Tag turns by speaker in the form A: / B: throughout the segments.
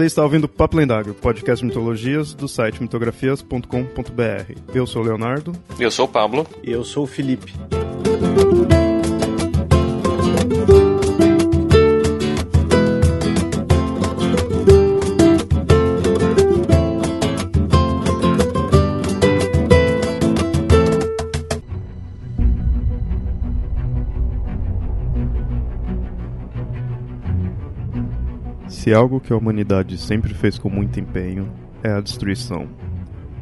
A: Você está ouvindo Papo Lendário, podcast de mitologias do site mitografias.com.br. Eu sou o Leonardo.
B: Eu sou o Pablo.
C: E eu sou o Felipe.
A: Se algo que a humanidade sempre fez com muito empenho é a destruição.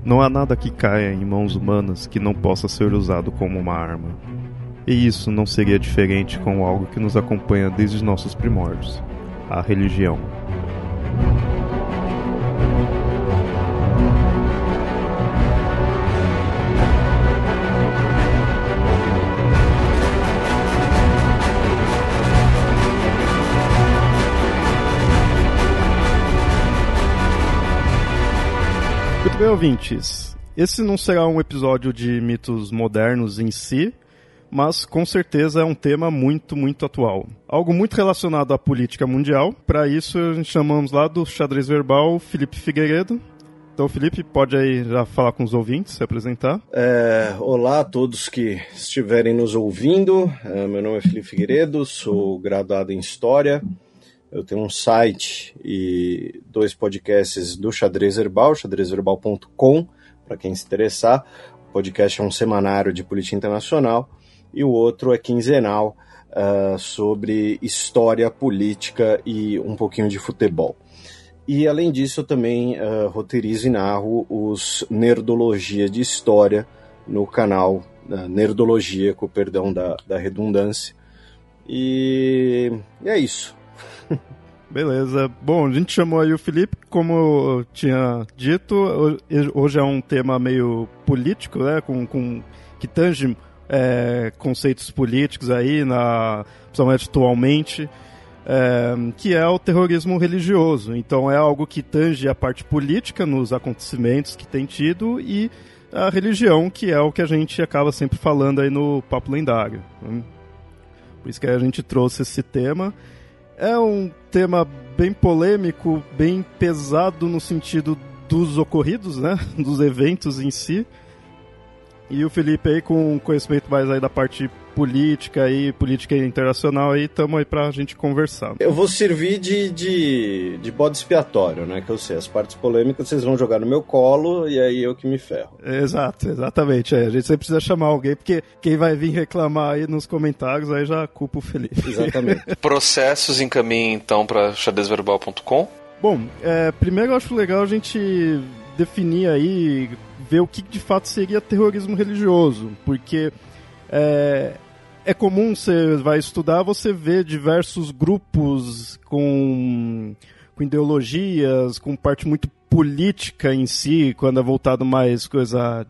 A: Não há nada que caia em mãos humanas que não possa ser usado como uma arma. E isso não seria diferente com algo que nos acompanha desde nossos primórdios a religião. Bem, ouvintes. Esse não será um episódio de mitos modernos em si, mas com certeza é um tema muito, muito atual. Algo muito relacionado à política mundial. Para isso, chamamos lá do xadrez verbal Felipe Figueiredo. Então, Felipe, pode aí já falar com os ouvintes, se apresentar.
C: É, olá a todos que estiverem nos ouvindo. É, meu nome é Felipe Figueiredo, sou graduado em História. Eu tenho um site e dois podcasts do Xadrez Verbal, xadrezverbal.com, para quem se interessar. O podcast é um semanário de política internacional e o outro é quinzenal uh, sobre história, política e um pouquinho de futebol. E além disso, eu também uh, roteirizo e narro os Nerdologia de História no canal uh, Nerdologia, com o perdão da, da redundância. E, e é isso.
A: Beleza. Bom, a gente chamou aí o Felipe, como eu tinha dito, hoje é um tema meio político, né? Com, com que tange é, conceitos políticos aí, na, principalmente atualmente, é, que é o terrorismo religioso. Então é algo que tange a parte política nos acontecimentos que tem tido e a religião, que é o que a gente acaba sempre falando aí no Papo Lendário. Né? Por isso que a gente trouxe esse tema. É um tema bem polêmico, bem pesado no sentido dos ocorridos, né? Dos eventos em si. E o Felipe aí com conhecimento mais aí da parte política e política internacional aí, estamos aí pra gente conversar.
C: Eu vou servir de, de, de bode expiatório, né? Que eu sei, as partes polêmicas vocês vão jogar no meu colo e aí eu que me ferro.
A: Exato, exatamente. É, a gente sempre precisa chamar alguém, porque quem vai vir reclamar aí nos comentários aí já culpa o Felipe.
C: Exatamente.
B: Processos encaminhem então para xadrezverbal.com.
A: Bom, é, primeiro eu acho legal a gente definir aí, ver o que de fato seria terrorismo religioso, porque é, é comum você vai estudar, você vê diversos grupos com, com ideologias, com parte muito política em si, quando é voltado mais coisa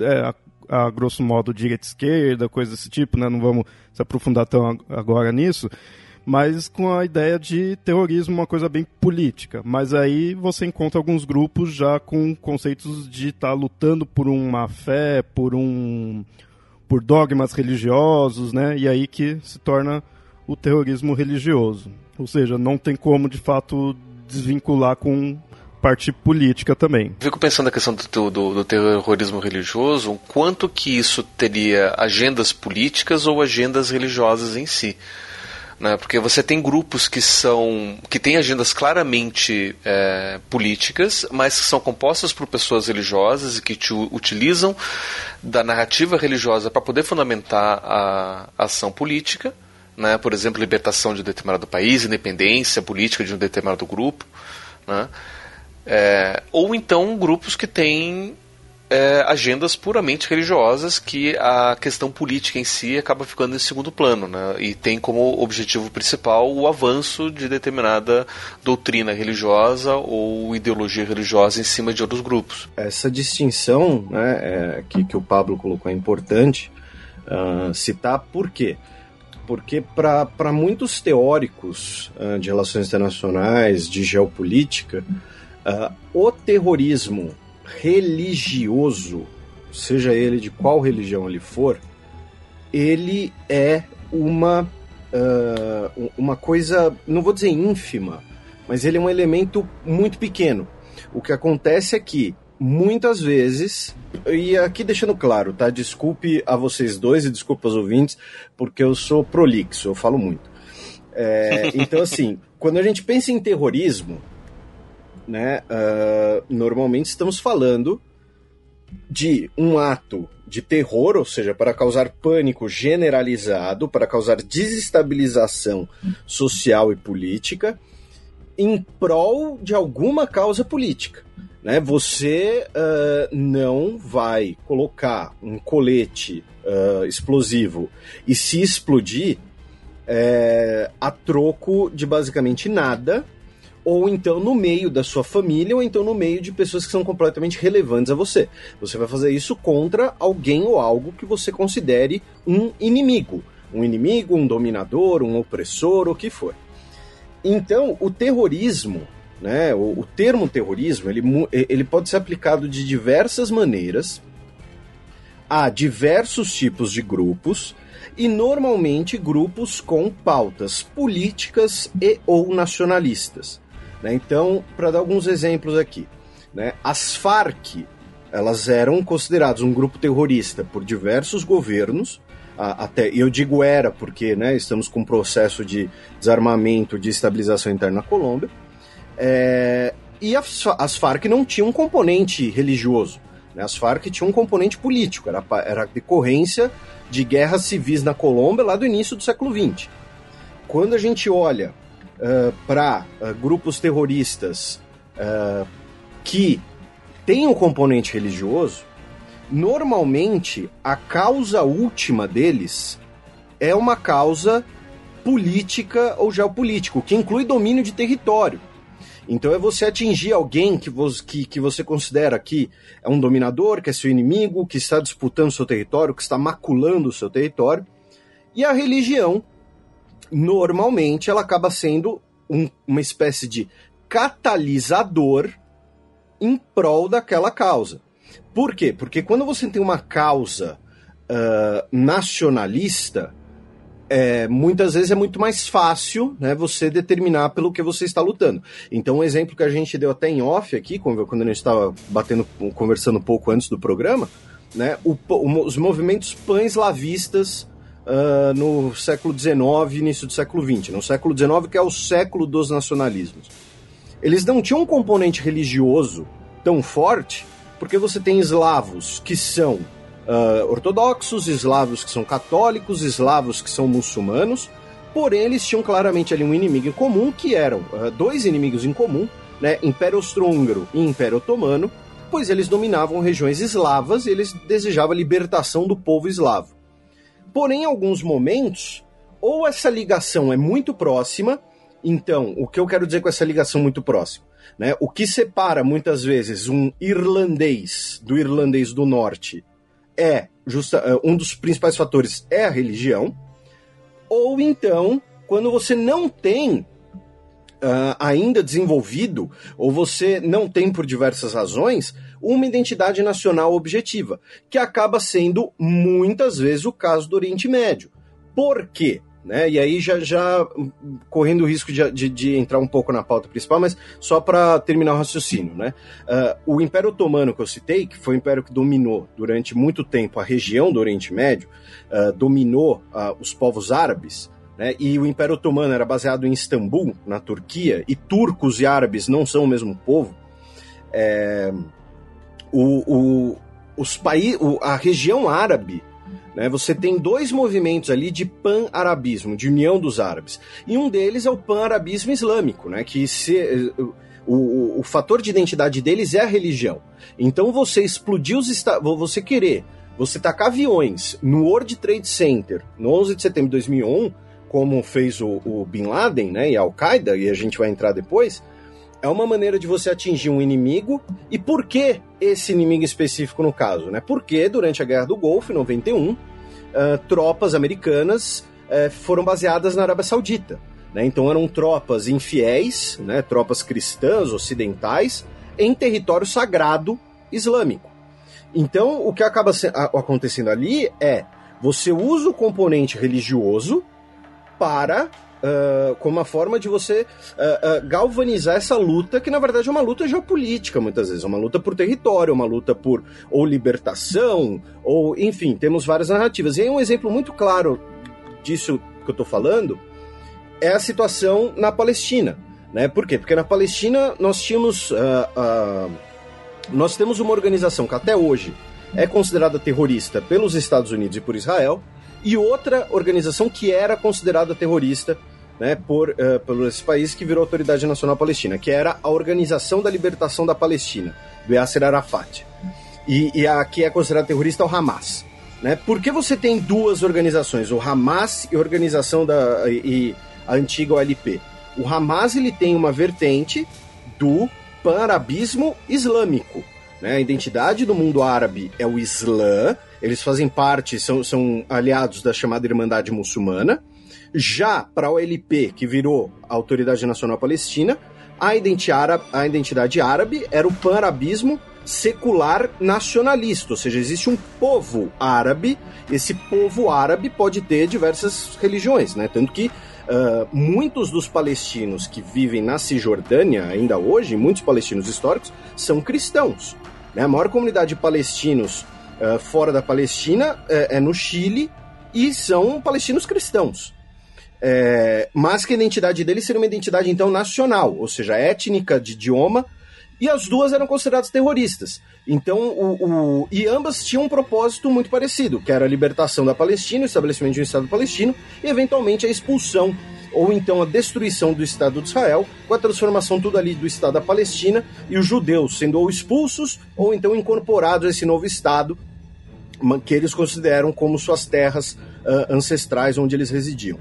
A: é, a, a, grosso modo direita esquerda, coisa desse tipo, né? Não vamos se aprofundar tão agora nisso mas com a ideia de terrorismo, uma coisa bem política. Mas aí você encontra alguns grupos já com conceitos de estar tá lutando por uma fé, por um por dogmas religiosos, né? E aí que se torna o terrorismo religioso. Ou seja, não tem como de fato desvincular com parte política também.
B: Fico pensando na questão do, do, do, terrorismo religioso, quanto que isso teria agendas políticas ou agendas religiosas em si né? Porque você tem grupos que são que têm agendas claramente é, políticas, mas que são compostas por pessoas religiosas e que utilizam da narrativa religiosa para poder fundamentar a, a ação política, né? Por exemplo, libertação de um determinado país, independência política de um determinado grupo, né? É, ou então grupos que têm é, agendas puramente religiosas que a questão política em si acaba ficando em segundo plano, né? E tem como objetivo principal o avanço de determinada doutrina religiosa ou ideologia religiosa em cima de outros grupos.
C: Essa distinção, né, é, que, que o Pablo colocou é importante uh, citar por quê? Porque para muitos teóricos uh, de relações internacionais, de geopolítica, uh, o terrorismo religioso, seja ele de qual religião ele for, ele é uma, uh, uma coisa, não vou dizer ínfima, mas ele é um elemento muito pequeno. O que acontece é que muitas vezes, e aqui deixando claro, tá? Desculpe a vocês dois e desculpe aos ouvintes, porque eu sou prolixo, eu falo muito. É, então, assim, quando a gente pensa em terrorismo, né, uh, normalmente estamos falando de um ato de terror, ou seja, para causar pânico generalizado, para causar desestabilização social e política, em prol de alguma causa política. Né? Você uh, não vai colocar um colete uh, explosivo e se explodir é, a troco de basicamente nada, ou então no meio da sua família, ou então no meio de pessoas que são completamente relevantes a você. Você vai fazer isso contra alguém ou algo que você considere um inimigo. Um inimigo, um dominador, um opressor, o que for. Então, o terrorismo, né, o, o termo terrorismo, ele, ele pode ser aplicado de diversas maneiras a diversos tipos de grupos e normalmente grupos com pautas políticas e ou nacionalistas. Né? Então, para dar alguns exemplos aqui, né? as Farc elas eram consideradas um grupo terrorista por diversos governos, até eu digo era porque né, estamos com um processo de desarmamento, de estabilização interna na Colômbia, é, e as, as Farc não tinham um componente religioso. Né? As Farc tinham um componente político, era, era decorrência de guerras civis na Colômbia lá do início do século XX. Quando a gente olha uh, para uh, grupos terroristas uh, que têm um componente religioso, normalmente a causa última deles é uma causa política ou geopolítica, que inclui domínio de território. Então é você atingir alguém que você, que, que você considera que é um dominador, que é seu inimigo, que está disputando seu território, que está maculando o seu território. E a religião, normalmente, ela acaba sendo um, uma espécie de catalisador em prol daquela causa. Por quê? Porque quando você tem uma causa uh, nacionalista, é, muitas vezes é muito mais fácil né, você determinar pelo que você está lutando. Então, um exemplo que a gente deu até em off aqui, quando a gente estava batendo, conversando um pouco antes do programa, né, o, os movimentos pan-eslavistas uh, no século XIX início do século XX. No século XIX, que é o século dos nacionalismos. Eles não tinham um componente religioso tão forte, porque você tem eslavos que são uh, ortodoxos, eslavos que são católicos, eslavos que são muçulmanos, porém eles tinham claramente ali um inimigo em comum, que eram uh, dois inimigos em comum, né, Império Austro-Húngaro e Império Otomano, pois eles dominavam regiões eslavas e eles desejavam a libertação do povo eslavo. Porém, em alguns momentos, ou essa ligação é muito próxima, então, o que eu quero dizer com essa ligação muito próxima? Né? O que separa muitas vezes um irlandês do irlandês do norte é justa, é, um dos principais fatores é a religião, ou então, quando você não tem Uh, ainda desenvolvido, ou você não tem por diversas razões, uma identidade nacional objetiva, que acaba sendo muitas vezes o caso do Oriente Médio. Por quê? Né? E aí já, já correndo o risco de, de, de, entrar um pouco na pauta principal, mas só para terminar o raciocínio, né? Uh, o Império Otomano que eu citei, que foi o império que dominou durante muito tempo a região do Oriente Médio, uh, dominou uh, os povos árabes, né? E o Império Otomano era baseado em Istambul, na Turquia, e turcos e árabes não são o mesmo povo. É, o, o, os países, a região árabe né? Você tem dois movimentos ali de pan-arabismo, de união dos árabes. E um deles é o pan-arabismo islâmico, né? que se, o, o, o, fator de identidade deles é a religião. Então você explodir os estados. Você querer, você tacar aviões no World Trade Center no 11 de setembro de 2001, como fez o, o Bin Laden né, e a Al-Qaeda, e a gente vai entrar depois é uma maneira de você atingir um inimigo. E por que esse inimigo específico no caso? Né? Porque durante a Guerra do Golfo, em 91, uh, tropas americanas uh, foram baseadas na Arábia Saudita. Né? Então eram tropas infiéis, né? tropas cristãs, ocidentais, em território sagrado islâmico. Então o que acaba acontecendo ali é você usa o componente religioso para uh, como uma forma de você uh, uh, galvanizar essa luta, que na verdade é uma luta geopolítica, muitas vezes, é uma luta por território, uma luta por ou libertação, ou enfim, temos várias narrativas. E aí um exemplo muito claro disso que eu estou falando é a situação na Palestina. Né? Por quê? Porque na Palestina nós tínhamos. nós temos uma organização que até hoje é considerada terrorista pelos Estados Unidos e por Israel, e outra organização que era considerada terrorista né, por, uh, por esse país que virou Autoridade Nacional Palestina, que era a Organização da Libertação da Palestina, do Yasser Arafat. E, e a que é considerada terrorista o Hamas. Né? Por que você tem duas organizações, o Hamas e a organização da e a antiga OLP? O Hamas ele tem uma vertente do pan-arabismo islâmico. Né? A identidade do mundo árabe é o Islã, eles fazem parte, são, são aliados da chamada Irmandade Muçulmana. Já para a OLP, que virou a Autoridade Nacional Palestina, a identidade, a identidade árabe era o pan-arabismo secular nacionalista, ou seja, existe um povo árabe, esse povo árabe pode ter diversas religiões, né? Tanto que uh, muitos dos palestinos que vivem na Cisjordânia ainda hoje, muitos palestinos históricos, são cristãos. Né? A maior comunidade de palestinos uh, fora da Palestina é, é, no Chile e são palestinos cristãos. É, mas que a identidade deles seria uma identidade então nacional, ou seja, étnica, de idioma, e as duas eram consideradas terroristas. Então, o, o, e ambas tinham um propósito muito parecido, que era a libertação da Palestina, o estabelecimento de um Estado palestino e, eventualmente, a expulsão ou então a destruição do Estado de Israel, com a transformação tudo ali do Estado da Palestina e os judeus sendo ou expulsos ou então incorporados a esse novo Estado que eles consideram como suas terras uh, ancestrais onde eles residiam.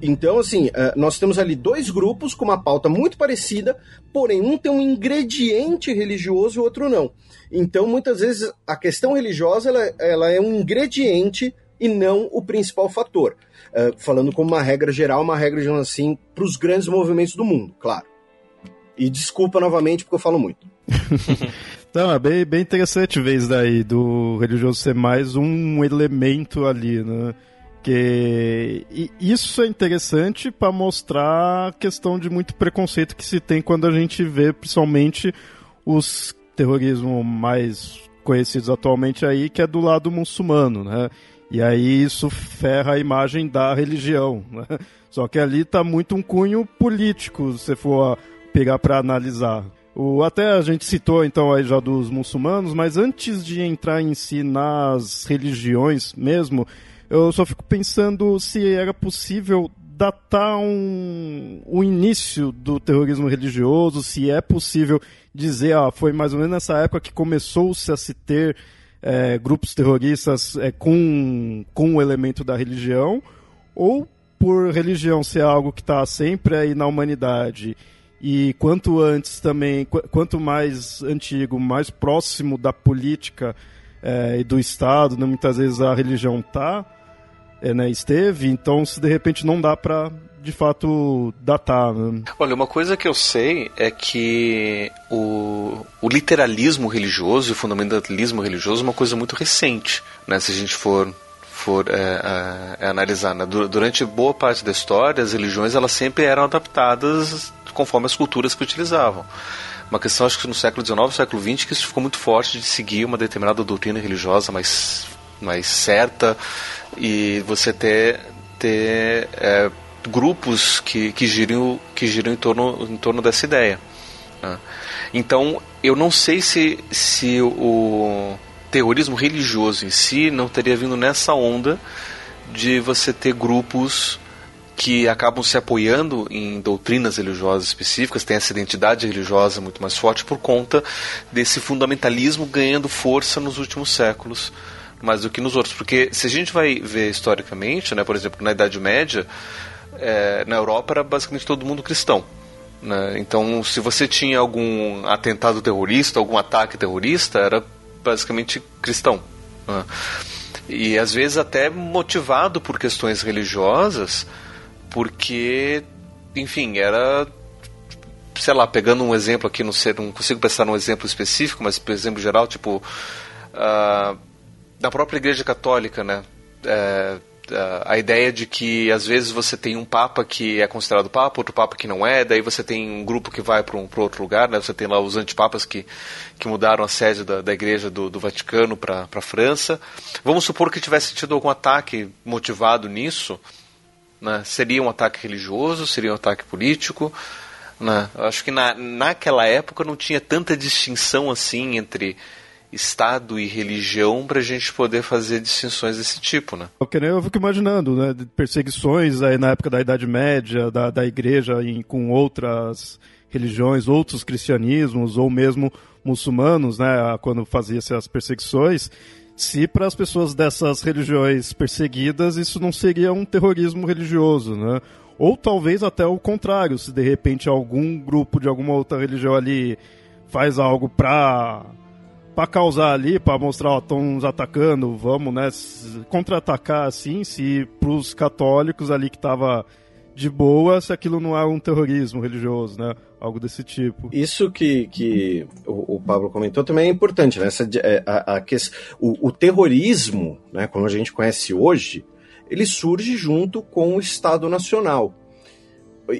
C: Então, assim, uh, nós temos ali dois grupos com uma pauta muito parecida, porém um tem um ingrediente religioso e o outro não. Então, muitas vezes, a questão religiosa ela, ela é um ingrediente e não o principal fator. Uh, falando como uma regra geral, uma regra, digamos assim, para os grandes movimentos do mundo, claro. E desculpa novamente porque eu falo muito.
A: Não, é bem, bem interessante ver isso daí, do religioso ser mais um elemento ali, né? Que e isso é interessante para mostrar a questão de muito preconceito que se tem quando a gente vê, principalmente, os terrorismo mais conhecidos atualmente aí, que é do lado muçulmano, né? E aí isso ferra a imagem da religião. Né? Só que ali está muito um cunho político, se for pegar para analisar. O, até a gente citou então aí já dos muçulmanos, mas antes de entrar em si nas religiões mesmo, eu só fico pensando se era possível datar um, o início do terrorismo religioso, se é possível dizer, ah, foi mais ou menos nessa época que começou-se a se ter é, grupos terroristas é, com, com o elemento da religião, ou por religião ser algo que está sempre aí na humanidade. E quanto antes também, quanto mais antigo, mais próximo da política é, e do Estado, né, muitas vezes a religião tá, é, né, esteve, então se de repente não dá para de fato datar. Né?
B: Olha, uma coisa que eu sei é que o, o literalismo religioso e o fundamentalismo religioso é uma coisa muito recente, né? Se a gente for for é, é, analisar, né? durante boa parte da história, as religiões elas sempre eram adaptadas conforme as culturas que utilizavam. Uma questão, acho que no século XIX, século XX, que isso ficou muito forte de seguir uma determinada doutrina religiosa mais, mais certa e você ter, ter é, grupos que, que, giram, que giram em torno, em torno dessa ideia. Né? Então, eu não sei se, se o terrorismo religioso em si não teria vindo nessa onda de você ter grupos que acabam se apoiando em doutrinas religiosas específicas, tem essa identidade religiosa muito mais forte por conta desse fundamentalismo ganhando força nos últimos séculos mais do que nos outros. Porque se a gente vai ver historicamente, né, por exemplo, na Idade Média, é, na Europa era basicamente todo mundo cristão. Né? Então, se você tinha algum atentado terrorista, algum ataque terrorista, era basicamente cristão. Né? E às vezes até motivado por questões religiosas, porque, enfim, era sei lá, pegando um exemplo aqui, não, sei, não consigo pensar num exemplo específico, mas por exemplo geral, tipo, uh, da própria Igreja Católica, né? É, a ideia de que às vezes você tem um papa que é considerado papa, outro papa que não é, daí você tem um grupo que vai para um, outro lugar, né? Você tem lá os antipapas que, que mudaram a sede da, da igreja do, do Vaticano para a França. Vamos supor que tivesse tido algum ataque motivado nisso, né? Seria um ataque religioso, seria um ataque político, né? Acho que na, naquela época não tinha tanta distinção assim entre Estado e religião para a gente poder fazer distinções desse tipo, né?
A: Eu, eu fico imaginando, né? Perseguições aí na época da Idade Média, da, da igreja em, com outras religiões, outros cristianismos, ou mesmo muçulmanos, né? Quando fazia essas perseguições. Se para as pessoas dessas religiões perseguidas isso não seria um terrorismo religioso, né? Ou talvez até o contrário, se de repente algum grupo de alguma outra religião ali faz algo para para causar ali, para mostrar, ó, estão nos atacando, vamos, né, contra-atacar assim, se pros católicos ali que tava de boa, se aquilo não é um terrorismo religioso, né, algo desse tipo.
C: Isso que, que o, o Pablo comentou também é importante, né, Essa, é, a, a, a, o, o terrorismo, né, como a gente conhece hoje, ele surge junto com o Estado Nacional.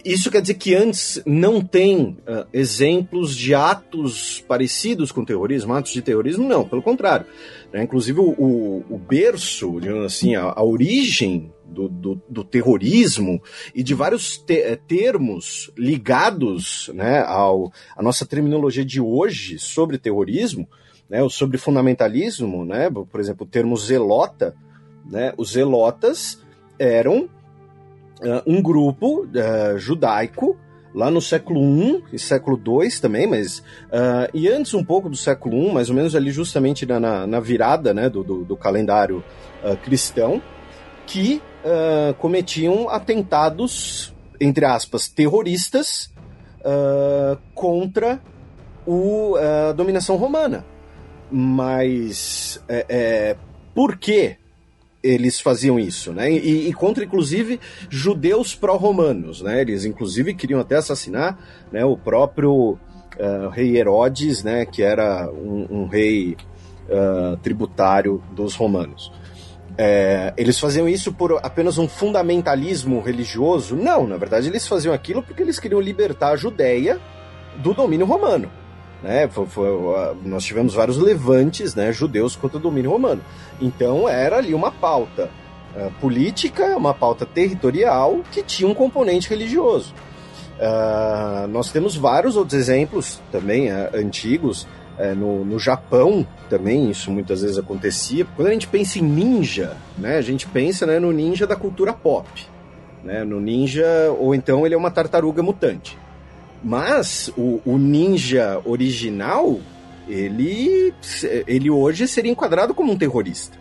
C: Isso quer dizer que antes não tem uh, exemplos de atos parecidos com terrorismo, atos de terrorismo? Não, pelo contrário. Né? Inclusive, o, o, berço, digamos assim, a, a origem do, do, do, terrorismo e de vários te eh, termos ligados né, ao, à nossa terminologia de hoje sobre terrorismo, né, ou sobre fundamentalismo, né, por exemplo, o termo zelota, né, os zelotas eram uh, um grupo uh, judaico lá no século I e século II também, mas uh, e antes um pouco do século I, mais ou menos ali justamente na, na, na virada né, do, do, do calendário uh, cristão, que uh, cometiam atentados, entre aspas, terroristas contra o, a dominação romana. Mas é, é, por quê? Eles faziam isso, né? E, e contra, inclusive, judeus pró-romanos, né? Eles, inclusive, queriam até assassinar né, o próprio uh, rei Herodes, né? Que era um, um rei uh, tributário dos romanos. É, eles faziam isso por apenas um fundamentalismo religioso? Não, na verdade eles faziam aquilo porque eles queriam libertar a Judéia do domínio romano. Né? Foi, foi, nós tivemos vários levantes né, judeus contra o domínio romano. Então era ali uma pauta uh, política, uma pauta territorial que tinha um componente religioso. Uh, nós temos vários outros exemplos também uh, antigos. no, no Japão também isso muitas vezes acontecia. Quando a gente pensa em ninja, né, a gente pensa né, no ninja da cultura pop. Né, no ninja, ou então ele é uma tartaruga mutante. Mas o, o ninja original, ele, ele hoje seria enquadrado como um terrorista,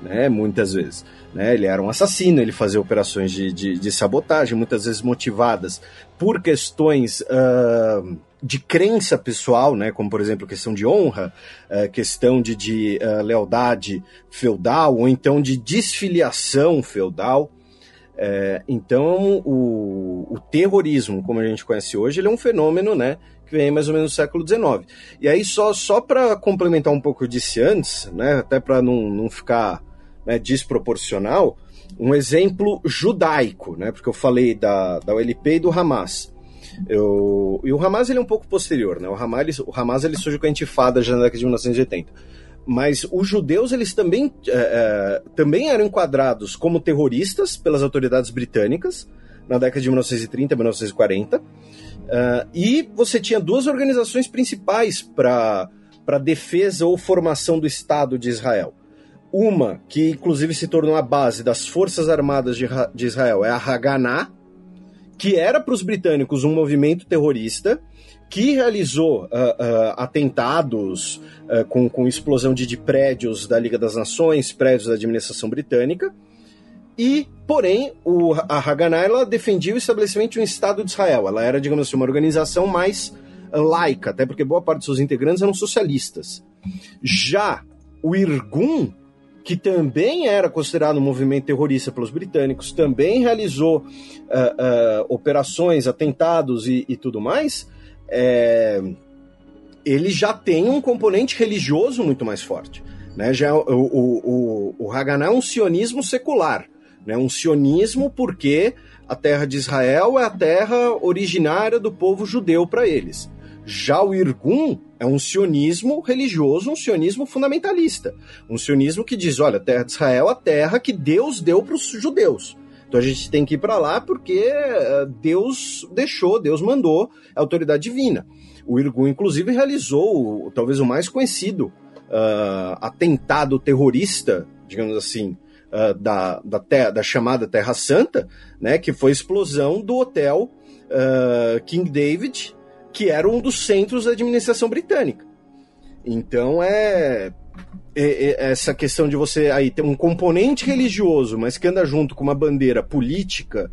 C: né? Muitas vezes. Né? Ele era um assassino, ele fazia operações de, de, de sabotagem, muitas vezes motivadas por questões uh, de crença pessoal, né? como por exemplo questão de honra, uh, questão de, de uh, lealdade feudal, ou então de desfiliação feudal. É, então, o, o, terrorismo, como a gente conhece hoje, ele é um fenômeno, né, que vem mais ou menos no século XIX. E aí, só, só para complementar um pouco, eu disse antes, né, até para não, não ficar né, desproporcional, um exemplo judaico, né, porque eu falei da, da OLP e do Hamas. Eu, e o Hamas ele é um pouo posterior, né? O Hamas, o Hamas ele surge com a intifada já na década de 1980 mas os judeus eles também, é, também eram enquadrados como terroristas pelas autoridades britânicas na década de 1930 e 1940. Uh, e você tinha duas organizações principais para a defesa ou formação do Estado de Israel. Uma, que inclusive se tornou a base das Forças Armadas de, de Israel, é a Haganah, que era para os britânicos um movimento terrorista, que realizou uh, uh, atentados uh, com, com explosão de, de, prédios da Liga das Nações, prédios da administração britânica. E, porém, o, a Haganah ela defendia o estabelecimento de um Estado de Israel. Ela era, digamos assim, uma organização mais laica, até porque boa parte dos seus integrantes eram socialistas. Já o Irgun, que também era considerado um movimento terrorista pelos britânicos, também realizou operações, atentados e, e tudo mais, é, ele já tem um componente religioso muito mais forte. Né? Já, o, o, o, o Haganah é um sionismo secular. Né? Um sionismo porque a terra de Israel é a terra originária do povo judeu para eles. Já o Irgun é um sionismo religioso, um sionismo fundamentalista. Um sionismo que diz: olha, a terra de Israel é a terra que Deus deu para os judeus. Então a gente tem que ir para lá porque eh, Deus deixou, Deus mandou, é autoridade divina. O Irgun, inclusive, realizou talvez o mais conhecido uh, atentado terrorista, digamos assim, uh, da, da, terra, da, chamada Terra Santa, né, que foi a explosão do hotel uh, King David, que era um dos centros da administração britânica. Então é essa questão de você aí ter um componente religioso, mas que anda junto com uma bandeira política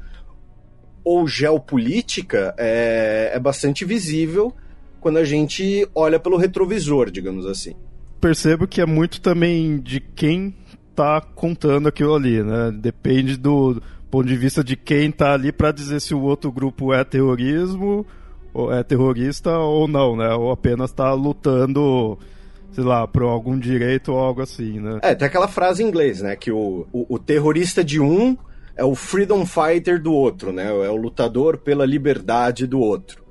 C: ou geopolítica, é, é bastante visível quando a gente olha pelo retrovisor, digamos assim.
A: Percebo que é muito também de quem está contando aquilo ali, né? Depende do ponto de vista de quem está ali para dizer se o outro grupo é terrorismo, é terrorista ou não, né? Ou apenas está lutando sei lá, por algum direito ou algo assim, né?
C: É, tem aquela frase em inglês, né? Que o, o, o terrorista de um é o freedom fighter do outro, né? É o lutador pela liberdade do outro.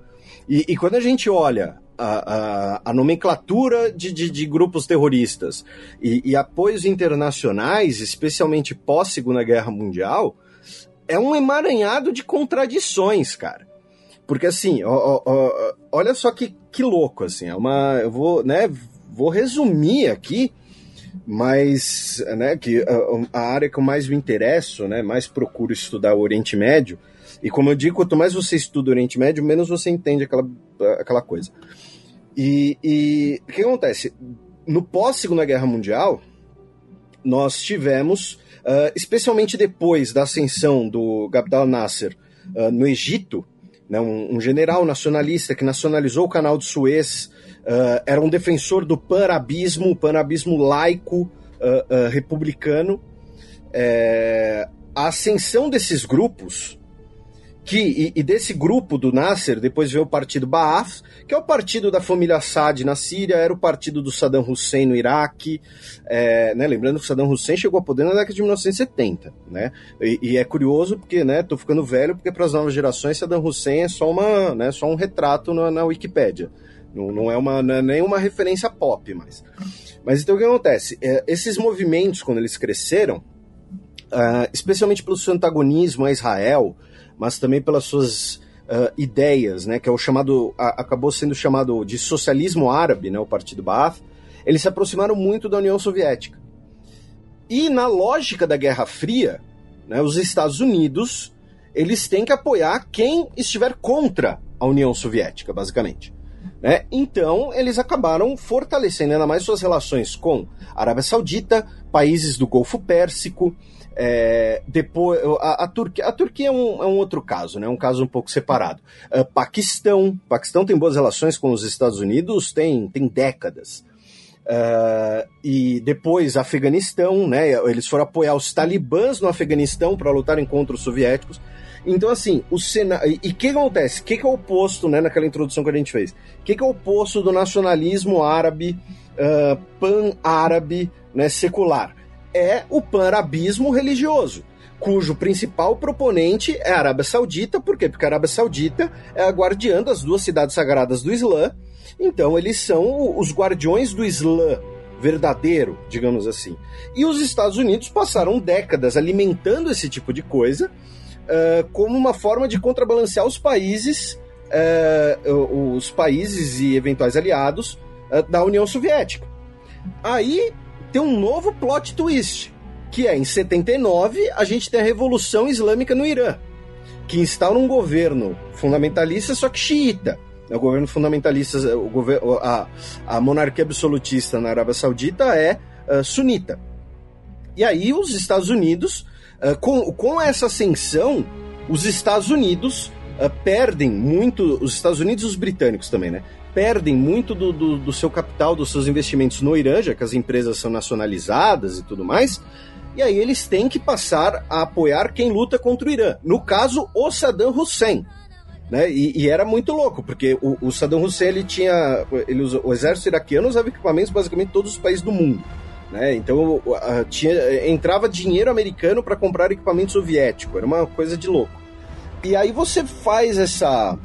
C: E, e quando a gente olha a, a, a nomenclatura de, de, de, grupos terroristas e, e apoios internacionais, especialmente pós Segunda Guerra Mundial, é um emaranhado de contradições, cara. Porque assim, ó, ó, olha só que, que louco, assim, é uma. Eu vou, né, vou resumir aqui, mas né, que a, a, área que eu mais me interesso, né, mais procuro estudar o Oriente Médio, e como eu digo, quanto mais você estuda o Oriente Médio, menos você entende aquela, aquela coisa. E, e o que acontece? No pós-Segunda Guerra Mundial, nós tivemos, uh, especialmente depois da ascensão do Abdel Nasser uh, no Egito, né, um, um, general nacionalista que nacionalizou o canal de Suez, uh, era um defensor do panarabismo, panarabismo laico uh, uh, republicano. É, a ascensão desses grupos, que e, e, desse grupo do Nasser, depois veio o partido Ba'ath, que é o partido da família Assad na Síria, era o partido do Saddam Hussein no Iraque, é, né, lembrando que Saddam Hussein chegou ao poder na década de 1970, né, e, e é curioso porque, né, tô ficando velho, porque para as novas gerações Saddam Hussein é só, uma, né, só um retrato na, na Wikipédia, não, não é uma não é nenhuma referência pop, mas. Mas então o que acontece? É, esses movimentos, quando eles cresceram, uh, especialmente pelo seu antagonismo a Israel, mas também pelas suas uh, ideias, né, que é o chamado, acabou sendo chamado de socialismo árabe, né, o Partido Baath, eles se aproximaram muito da União Soviética. E na lógica da Guerra Fria, né, os Estados Unidos eles têm que apoiar quem estiver contra a União Soviética, basicamente. Né? Então, eles acabaram fortalecendo ainda mais suas relações com a Arábia Saudita, países do Golfo Pérsico. É, depois, a, a, Turquia, a Turquia é um, é um, outro caso, né? um caso um pouco separado. Uh, Paquistão, Paquistão tem boas relações com os Estados Unidos, tem, tem décadas. Uh, e depois Afeganistão, né? Eles foram apoiar os talibãs no Afeganistão para lutarem contra os soviéticos. Então, assim, o cenário. E o que acontece? O que, que é o oposto, né, naquela introdução que a gente fez? O que, que é o oposto do nacionalismo árabe, uh, pan-árabe, né, secular? É o pan-arabismo religioso cujo principal proponente é a Arábia Saudita, por quê? Porque a Arábia Saudita é a guardiã das duas cidades sagradas do Islã, então eles são os guardiões do Islã verdadeiro, digamos assim. E os Estados Unidos passaram décadas alimentando esse tipo de coisa, uh, como uma forma de contrabalancear os países, uh, os países e eventuais aliados uh, da União Soviética. Aí tem um novo plot twist, que é em 79 a gente tem a Revolução Islâmica no Irã, que instaura um governo fundamentalista, só que xiita. O governo fundamentalista, o governo, a, a monarquia absolutista na Arábia Saudita é uh, sunita. E aí os Estados Unidos ah, com, com essa ascensão, os Estados Unidos uh, perdem muito, os Estados Unidos e os britânicos também, né? Perdem muito do, do, do, seu capital, dos seus investimentos no Irã, já que as empresas são nacionalizadas e tudo mais. E aí eles têm que passar a apoiar quem luta contra o Irã. No caso, o Saddam Hussein. Né? E, e, era muito louco, porque o, o Saddam Hussein ele tinha. Ele o exército iraquiano usava equipamentos basicamente todos os países do mundo. Né? Então tinha, entrava dinheiro americano para comprar equipamento soviético, era uma coisa de louco. E aí você faz essa,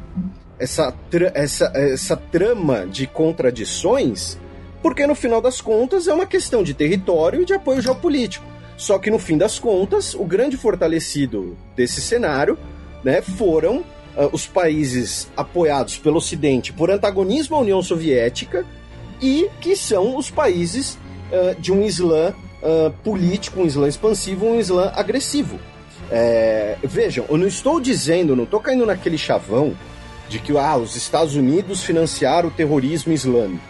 C: essa, essa, essa trama de contradições, porque no final das contas é uma questão de território e de apoio geopolítico. Só que no fim das contas, o grande fortalecido desse cenário né, foram uh, os países apoiados pelo Ocidente por antagonismo à União Soviética e que são os países uh, de um Islã uh, político, um Islã expansivo, um Islã agressivo. É, vejam, eu não estou dizendo, não estou caindo naquele chavão de que ah, os Estados Unidos financiaram o terrorismo islâmico.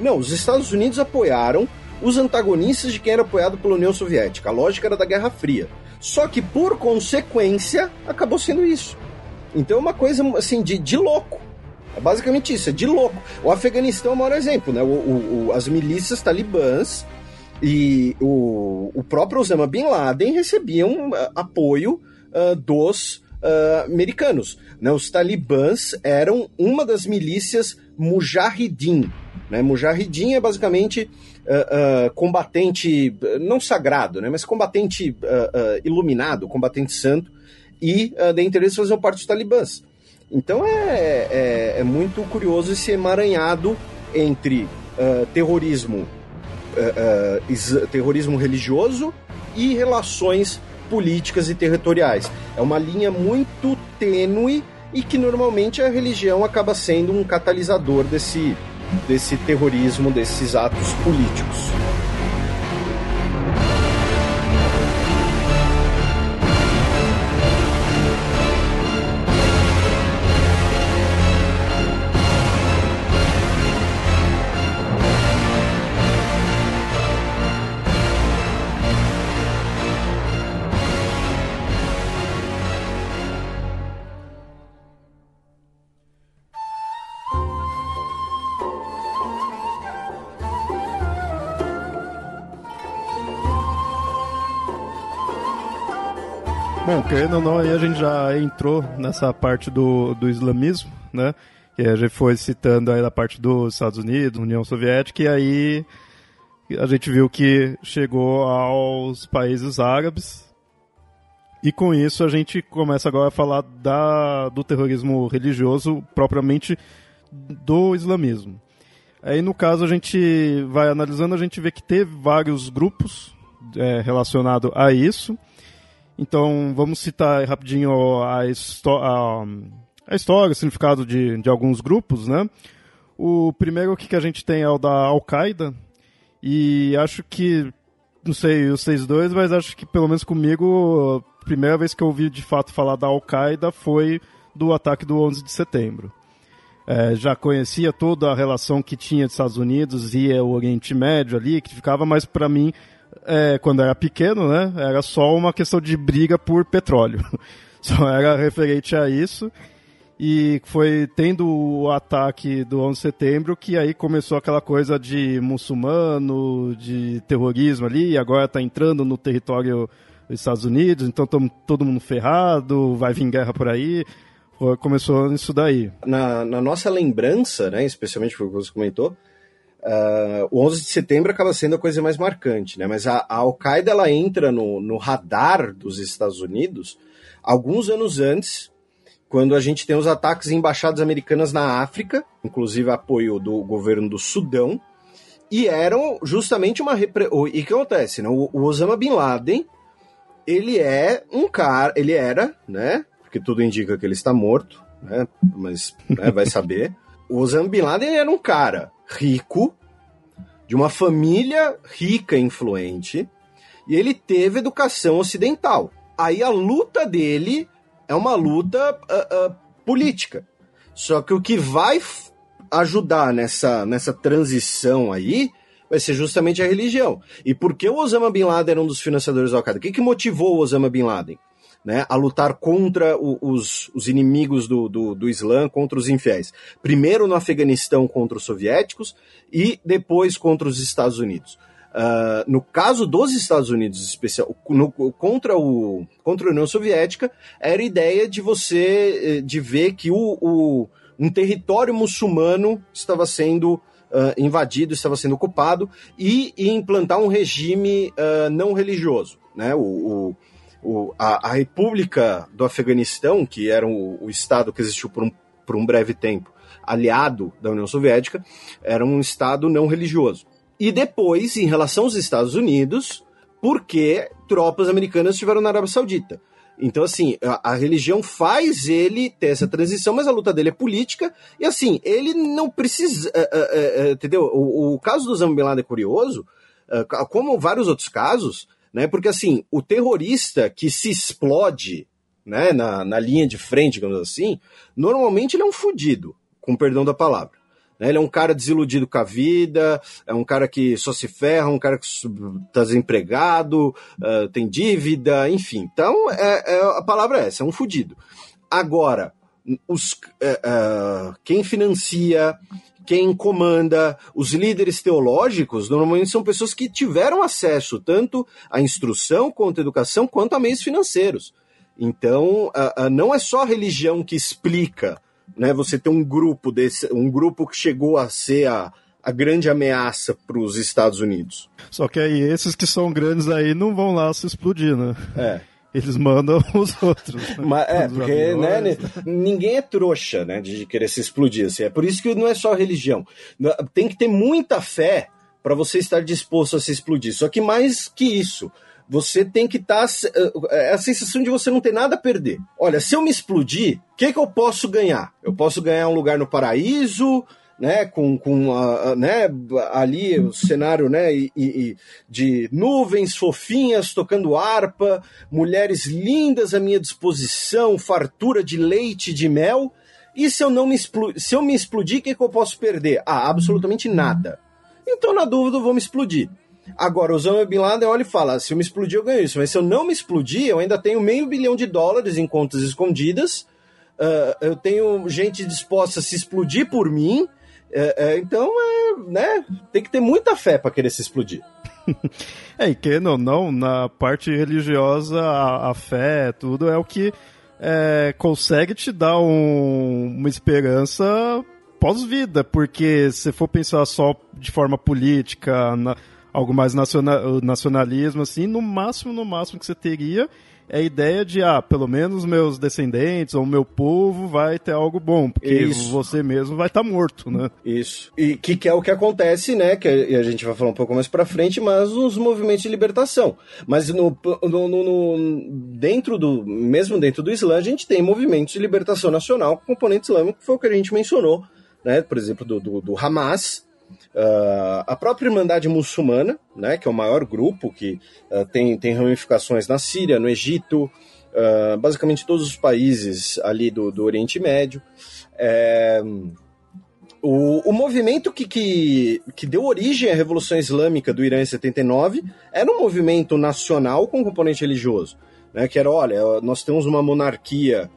C: Não, os Estados Unidos apoiaram os antagonistas de quem era apoiado pela União Soviética. A lógica era da Guerra Fria. Só que, por consequência, acabou sendo isso. Então é uma coisa assim de, de louco. É basicamente isso, é de louco. O Afeganistão é o maior exemplo, né? O, o, o, as milícias talibãs e o, o próprio Osama Bin Laden recebiam uh, apoio uh, dos uh, americanos. Né? Os talibãs eram uma das milícias Mujahideen. Né? Mujahideen é basicamente combatente, não sagrado, né? mas combatente iluminado, combatente santo, e uh, dentre eles faziam parte dos talibãs. Então é, é, é muito curioso esse emaranhado entre uh, terrorismo, uh, uh, terrorismo religioso e relações políticas e territoriais. É uma linha muito tênue e que normalmente a religião acaba sendo um catalisador desse, desse terrorismo, desses atos políticos.
A: Bom, querendo ou não, aí a gente já entrou nessa parte do, do islamismo, né? Que a gente foi citando aí da parte dos Estados Unidos, União Soviética, e aí a gente viu que chegou aos países árabes. E com isso a gente começa agora a falar da, do terrorismo religioso propriamente do islamismo. Aí no caso a gente vai analisando, a gente vê que teve vários grupos é, relacionados a isso. Então, vamos citar rapidinho a, a, a história, o significado de, de alguns grupos, né? O primeiro que a gente tem é o da Al-Qaeda, e acho que, não sei vocês dois, mas acho que pelo menos comigo, a primeira vez que eu ouvi de fato falar da Al-Qaeda foi do ataque do 11 de setembro. É, já conhecia toda a relação que tinha dos Estados Unidos e o Oriente Médio ali, que ficava, mas para mim é, quando era pequeno, né, era só uma questão de briga por petróleo. Só era referente a isso. E foi tendo o ataque do 11 de setembro que aí começou aquela coisa de muçulmano, de terrorismo ali, e agora está entrando no território dos Estados Unidos, então estamos todo mundo ferrado, vai vir guerra por aí. Começou isso daí.
C: Na, na nossa lembrança, né, especialmente porque você comentou, Uh, o 11 de setembro acaba sendo a coisa mais marcante, né? Mas a, a Al-Qaeda ela entra no, no radar dos Estados Unidos alguns anos antes, quando a gente tem os ataques em embaixadas americanas na África, inclusive apoio do governo do Sudão, e eram justamente uma repre... e que acontece, né? O, o Osama bin Laden, ele é um cara, ele era, né? Porque tudo indica que ele está morto, né? Mas né, vai saber. O Osama bin Laden era um cara rico, de uma família rica e influente, e ele teve educação ocidental. Aí a luta dele é uma luta uh, uh, política. Só que o que vai ajudar nessa, nessa transição aí vai ser justamente a religião. E por que o Osama Bin Laden era um dos financiadores da Al-Qaeda? O que, que motivou o Osama Bin Laden? Né, a lutar contra o, os, os, inimigos do, do, do, Islã, contra os infiéis. Primeiro no Afeganistão contra os soviéticos e depois contra os Estados Unidos. Uh, no caso dos Estados Unidos, especial, no, contra, o, contra a União Soviética, era a ideia de você eh, de ver que o, o um território muçulmano estava sendo uh, invadido, estava sendo ocupado, e, e implantar um regime uh, não religioso. Né? O, o, o a, a, República do Afeganistão, que era o, o Estado que existiu por um, por um breve tempo, aliado da União Soviética, era um Estado não religioso. E depois, em relação aos Estados Unidos, porque tropas americanas estiveram na Arábia Saudita. Então, assim, a, a, religião faz ele ter essa transição, mas a luta dele é política, e assim, ele não precisa. Uh, uh, uh, entendeu? O, o, caso do Osama Bin Laden é curioso, como vários outros casos, né? Porque assim, o terrorista que se explode né, na, na linha de frente, digamos assim, normalmente ele é um fudido, com perdão da palavra. Né? Ele é um cara desiludido com a vida, é um cara que só se ferra, um cara que está desempregado, uh, tem dívida, enfim. Então, é, é, a palavra é essa, é um fudido. Agora, os, uh, quem financia, quem comanda, os líderes teológicos, normalmente são pessoas que tiveram acesso tanto à instrução quanto à educação, quanto a meios financeiros. Então, uh, não é só a religião que explica né, você ter um grupo desse, um grupo que chegou a ser a, a grande ameaça para os Estados Unidos.
A: Só que aí esses que são grandes aí não vão lá se explodir, né?
C: É.
A: Eles mandam os outros.
C: Né? Mas, é, porque né, ninguém é trouxa né, de querer se explodir. Assim. É por isso que não é só religião. Tem que ter muita fé para você estar disposto a se explodir. Só que mais que isso, você tem que estar. Tá, é a sensação de você não ter nada a perder. Olha, se eu me explodir, o que, que eu posso ganhar? Eu posso ganhar um lugar no paraíso, né, com, com a, né, ali o cenário né, e, e, de nuvens fofinhas tocando harpa, mulheres lindas à minha disposição, fartura de leite de mel. E se eu não me explodir, se eu me explodir, o que, que eu posso perder? Ah, absolutamente nada. Então, na dúvida, eu vou me explodir. Agora, o Osama Bin Laden olha e fala: se eu me explodir, eu ganho isso. Mas se eu não me explodir, eu ainda tenho meio bilhão de dólares em contas escondidas. Uh, eu tenho gente disposta a se explodir por mim. Uh, uh, então, né, tem que ter muita fé para querer se explodir.
A: é, e que não, não, na parte religiosa, a, a fé, tudo é o que é, consegue te dar um, uma esperança pós-vida, porque se for pensar só de forma política, na, algo mais nacional, nacionalismo, assim, no máximo, no máximo que você teria é a ideia de, ah, pelo menos meus descendentes ou meu povo vai ter algo bom, porque Isso. você mesmo vai estar tá morto, né?
C: Isso. E que, que é o que acontece, né? Que a gente vai falar um pouco mais pra frente, mas nos movimentos de libertação. Mas no, no, no, no dentro do, mesmo dentro do Islã, a gente tem movimentos de libertação nacional com componente islâmico, que foi o que a gente mencionou, né? Por exemplo, do, do, do Hamas, Uh, a própria Irmandade Muçulmana, né, que é o maior grupo que uh, tem, tem ramificações na Síria, no Egito, uh, basicamente todos os países ali do, do Oriente Médio. É, o, o movimento que, que, que deu origem à Revolução Islâmica do Irã em 79 era um movimento nacional com componente religioso. Né, que era, olha, nós temos uma monarquia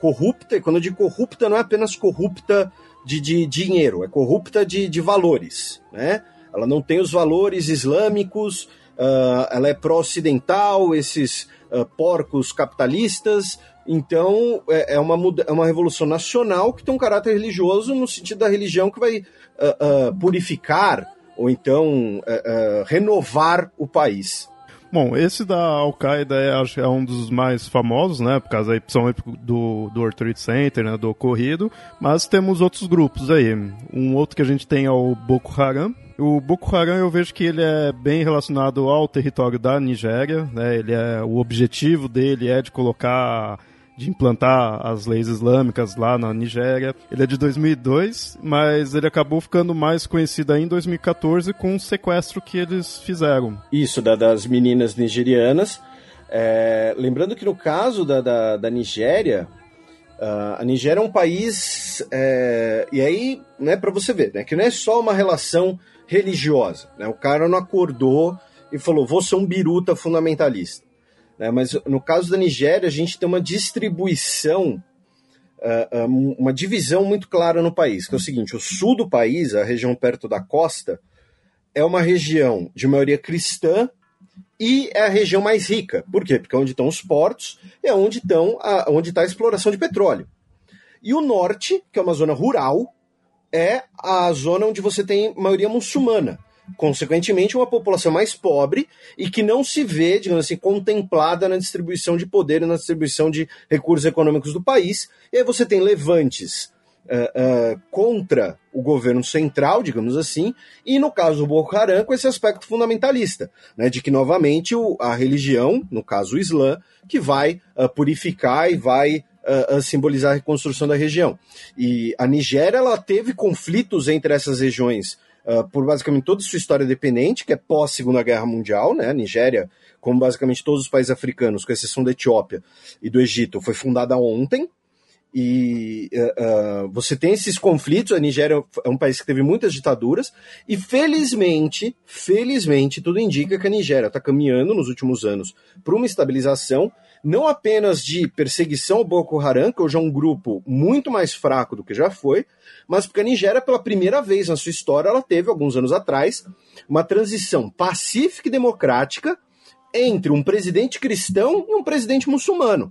C: corrupta, e quando eu digo corrupta, não é apenas corrupta de, de dinheiro, é corrupta de, de valores, né? Ela não tem os valores islâmicos, uh, ela é pró-ocidental, esses uh, porcos capitalistas. Então, é, é, uma, é uma revolução nacional que tem um caráter religioso no sentido da religião que vai uh, purificar ou então renovar o país.
A: Bom, esse da Al-Qaeda é, é um dos mais famosos, né? Por causa aí, principalmente do, do World Trade Center, né? Do ocorrido. Mas temos outros grupos aí. Um outro que a gente tem é o Boko Haram. O Boko Haram eu vejo que ele é bem relacionado ao território da Nigéria, né? Ele é, o objetivo dele é de colocar de implantar as leis islâmicas lá na Nigéria. Ele é de 2002, mas ele acabou ficando mais conhecido aí em 2014 com um sequestro que eles fizeram.
C: Isso, da, das meninas nigerianas. É, lembrando que no caso da, da, da Nigéria, uh, a Nigéria é um país. É, e aí, né, para você ver, né, que não é só uma relação religiosa. Né, o cara não acordou e falou: vou ser um biruta fundamentalista. Né? Mas no caso da Nigéria, a gente tem uma distribuição, uh, uma divisão muito clara no país, que é o seguinte: o sul do país, a região perto da costa, é uma região de maioria cristã e é a região mais rica. Por quê? Porque é onde estão os portos, é onde está a, a exploração de petróleo. E o norte, que é uma zona rural, é a zona onde você tem maioria muçulmana. Consequentemente, uma população mais pobre e que não se vê, digamos assim, contemplada na distribuição de poder e na distribuição de recursos econômicos do país. E aí você tem levantes uh, uh, contra o governo central, digamos assim, e no caso do Boko Haram, com esse aspecto fundamentalista, né, de que novamente o, a religião, no caso o Islã, que vai uh, purificar e vai simbolizar a reconstrução da região. E a Nigéria ela teve conflitos entre essas regiões por basicamente toda sua história dependente, que é pós Segunda Guerra Mundial, né? A Nigéria, como basicamente todos os países africanos, com exceção da Etiópia e do Egito, foi fundada ontem, e uh, uh, você tem esses conflitos. A Nigéria é um país que teve muitas ditaduras, e felizmente, felizmente, tudo indica que a Nigéria está caminhando nos últimos anos para uma estabilização, não apenas de perseguição ao Boko Haram, que hoje é um grupo muito mais fraco do que já foi, mas porque a Nigéria, pela primeira vez na sua história, ela teve, alguns anos atrás, uma transição pacífica e democrática entre um presidente cristão e um presidente muçulmano.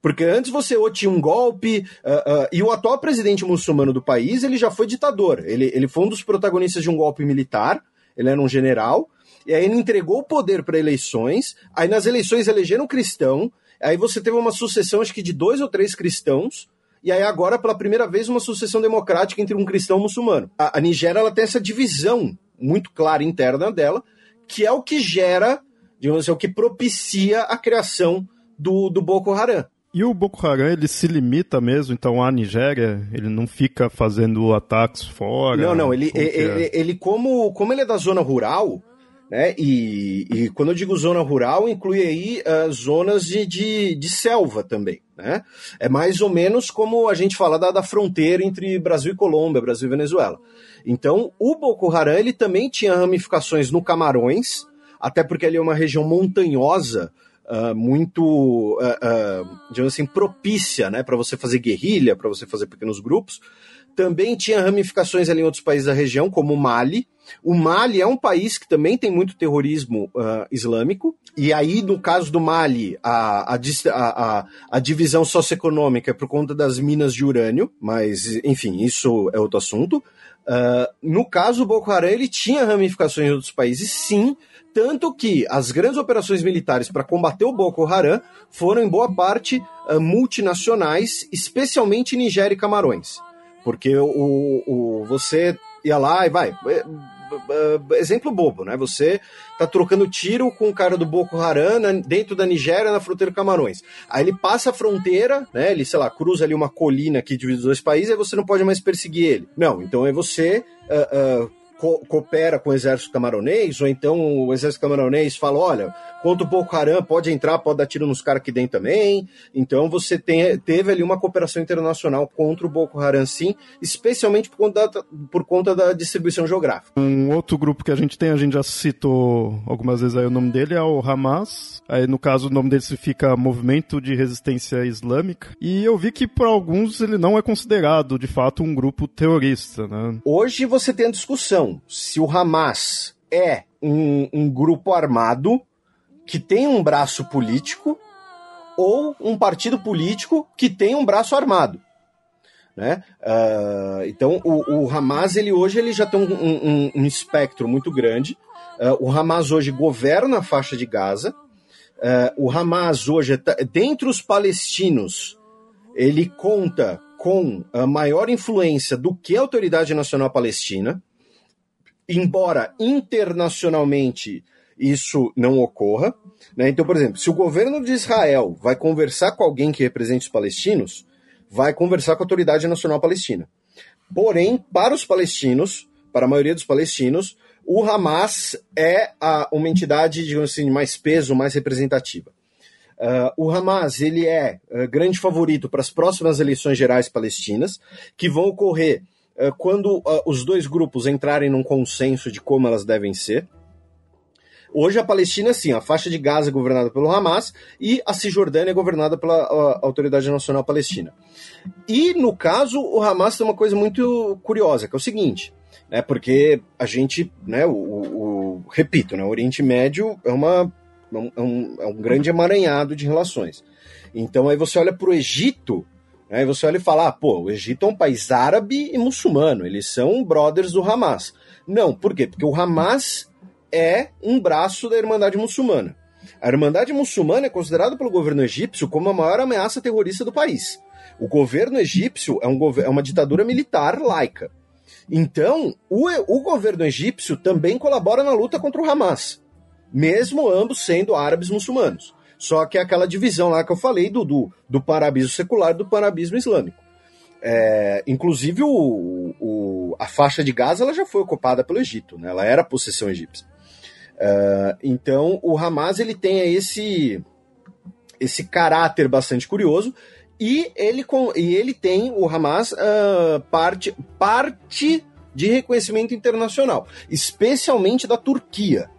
C: Porque antes você ou tinha um golpe, uh, uh, e o atual presidente muçulmano do país, ele já foi ditador. Ele, ele foi um dos protagonistas de um golpe militar, ele era um general, e aí ele entregou o poder para eleições, aí nas eleições elegeram um cristão, aí você teve uma sucessão, acho que de dois ou três cristãos, e aí agora, pela primeira vez, uma sucessão democrática entre um cristão e um muçulmano. A, a Nigéria ela tem essa divisão muito clara interna dela, que é o que gera, digamos assim, é o que propicia a criação do, do Boko Haram.
A: E o Boko Haram, ele se limita mesmo, então, à Nigéria? Ele não fica fazendo ataques fora?
C: Não, não, ele, ele, é? ele, como, como ele é da zona rural, né, e, e quando eu digo zona rural, inclui aí uh, zonas de, de, de, selva também, né? É mais ou menos como a gente fala da, da fronteira entre Brasil e Colômbia, Brasil e Venezuela. Então, o Boko Haram, ele também tinha ramificações no Camarões, até porque ali é uma região montanhosa, uh, muito, uh, uh, digamos assim, propícia né, para você fazer guerrilha, para você fazer pequenos grupos. Também tinha ramificações ali em outros países da região, como o Mali. O Mali é um país que também tem muito terrorismo islâmico, e aí, no caso do Mali, a, a, a, a, divisão socioeconômica é por conta das minas de urânio, mas, enfim, isso é outro assunto. Uh, no caso do Boko Haram, ele tinha ramificações em outros países, sim, tanto que as grandes operações militares para combater o Boko Haram foram, em boa parte, uh, multinacionais, especialmente Nigéria e Camarões. Porque o, o, você ia lá e vai. É, é, exemplo bobo, né? Você tá trocando tiro com o cara do Boko Haram dentro da Nigéria, na fronteira Camarões. Aí ele passa a fronteira, né? Ele, sei lá, cruza ali uma colina que divide os dois países, e você não pode mais perseguir ele. Não, então é você uh, uh, co coopera com o exército camaronês, ou então o exército camaronês fala: olha, quanto o Boko Haram pode entrar, pode dar tiro nos caras aqui dentro também. Então você tem, teve ali uma cooperação internacional contra o Boko Haram, sim, especialmente por conta, da, por conta da distribuição geográfica.
A: Um outro grupo que a gente tem, a gente já citou algumas vezes aí o nome dele, é o Hamas. Aí, no caso, o nome dele fica Movimento de Resistência Islâmica. E eu vi que, por alguns, ele não é considerado, de fato, um grupo terrorista, né?
C: Hoje você tem a discussão se o Hamas é um, um grupo armado que tem um braço político ou um partido político que tem um braço armado. Né? Uh, então o, o, Hamas ele hoje ele já tem um, um, um espectro muito grande. Uh, o Hamas hoje governa a faixa de Gaza. Uh, o Hamas hoje, tá, dentre os palestinos, ele conta com a maior influência do que a Autoridade Nacional Palestina, embora internacionalmente isso não ocorra. Né? Então, por exemplo, se o governo de Israel vai conversar com alguém que represente os palestinos, vai conversar com a Autoridade Nacional Palestina. Porém, para os palestinos, para a maioria dos palestinos, o Hamas é a, uma entidade, digamos assim, mais peso, mais representativa. Uh, o Hamas ele é uh, grande favorito para as próximas eleições gerais palestinas, que vão ocorrer quando os dois grupos entrarem num consenso de como elas devem ser. Hoje a Palestina, sim, a faixa de Gaza é governada pelo Hamas e a Cisjordânia é governada pela Autoridade Nacional Palestina. E no caso, o Hamas tem uma coisa muito curiosa, que é o seguinte: né, porque a gente, né, o, o repito, né, o Oriente Médio é, uma, é, um, é um grande emaranhado de relações. Então aí você olha para o Egito, Aí você olha e fala, ah, pô, o Egito é um país árabe e muçulmano, eles são brothers do Hamas. Não, por quê? Porque o Hamas é um braço da Irmandade Muçulmana. A Irmandade Muçulmana é considerada pelo governo egípcio como a maior ameaça terrorista do país. O governo egípcio é, um, é uma ditadura militar laica. Então, o, o governo egípcio também colabora na luta contra o Hamas, mesmo ambos sendo árabes muçulmanos. Só que é aquela divisão lá que eu falei do, do, do parabismo secular do parabismo islâmico. É, inclusive, o, o, a faixa de Gaza ela já foi ocupada pelo Egito, né? ela era possessão egípcia. Uh, então, o Hamas ele tem esse, esse caráter bastante curioso e ele, com, e ele tem, o Hamas, uh, parte, parte de reconhecimento internacional, especialmente da Turquia.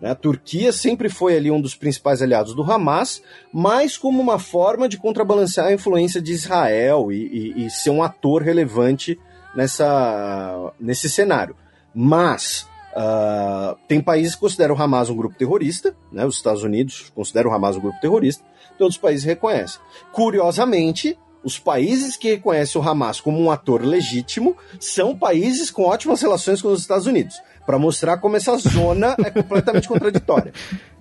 C: Né? A Turquia sempre foi ali um dos principais aliados do Hamas, mas como uma forma de contrabalancear a influência de Israel e, e, e ser um ator relevante nessa, nesse cenário. Mas Uh, tem países que consideram o Hamas um grupo terrorista, né? os Estados Unidos consideram o Hamas um grupo terrorista, todos os países reconhecem. Curiosamente, os países que reconhecem o Hamas como um ator legítimo são países com ótimas relações com os Estados Unidos, para mostrar como essa zona é completamente contraditória.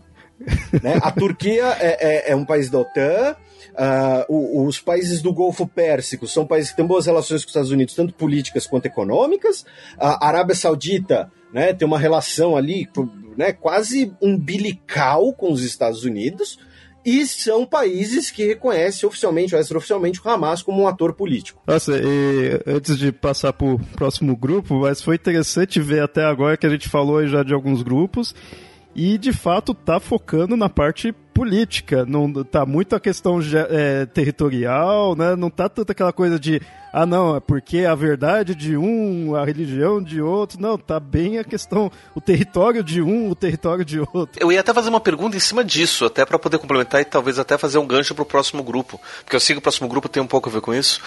C: Né? A Turquia é, é, é, um país da OTAN, uh, os países do Golfo Pérsico são países que têm boas relações com os Estados Unidos, tanto políticas quanto econômicas. A Arábia Saudita né, tem uma relação ali né, quase umbilical com os Estados Unidos e são países que reconhecem oficialmente ou extraoficialmente o Hamas como um ator político.
A: Nossa, e antes de passar para o próximo grupo, mas foi interessante ver até agora que a gente falou já de alguns grupos e de fato tá focando na parte política, não tá muito a questão é, territorial, né? Não tá tanta aquela coisa de ah não, é porque a verdade de um, a religião de outro, não, tá bem a questão o território de um, o território de outro.
B: Eu ia até fazer uma pergunta em cima disso, até para poder complementar e talvez até fazer um gancho pro próximo grupo, porque eu sigo o próximo grupo tem um pouco a ver com isso,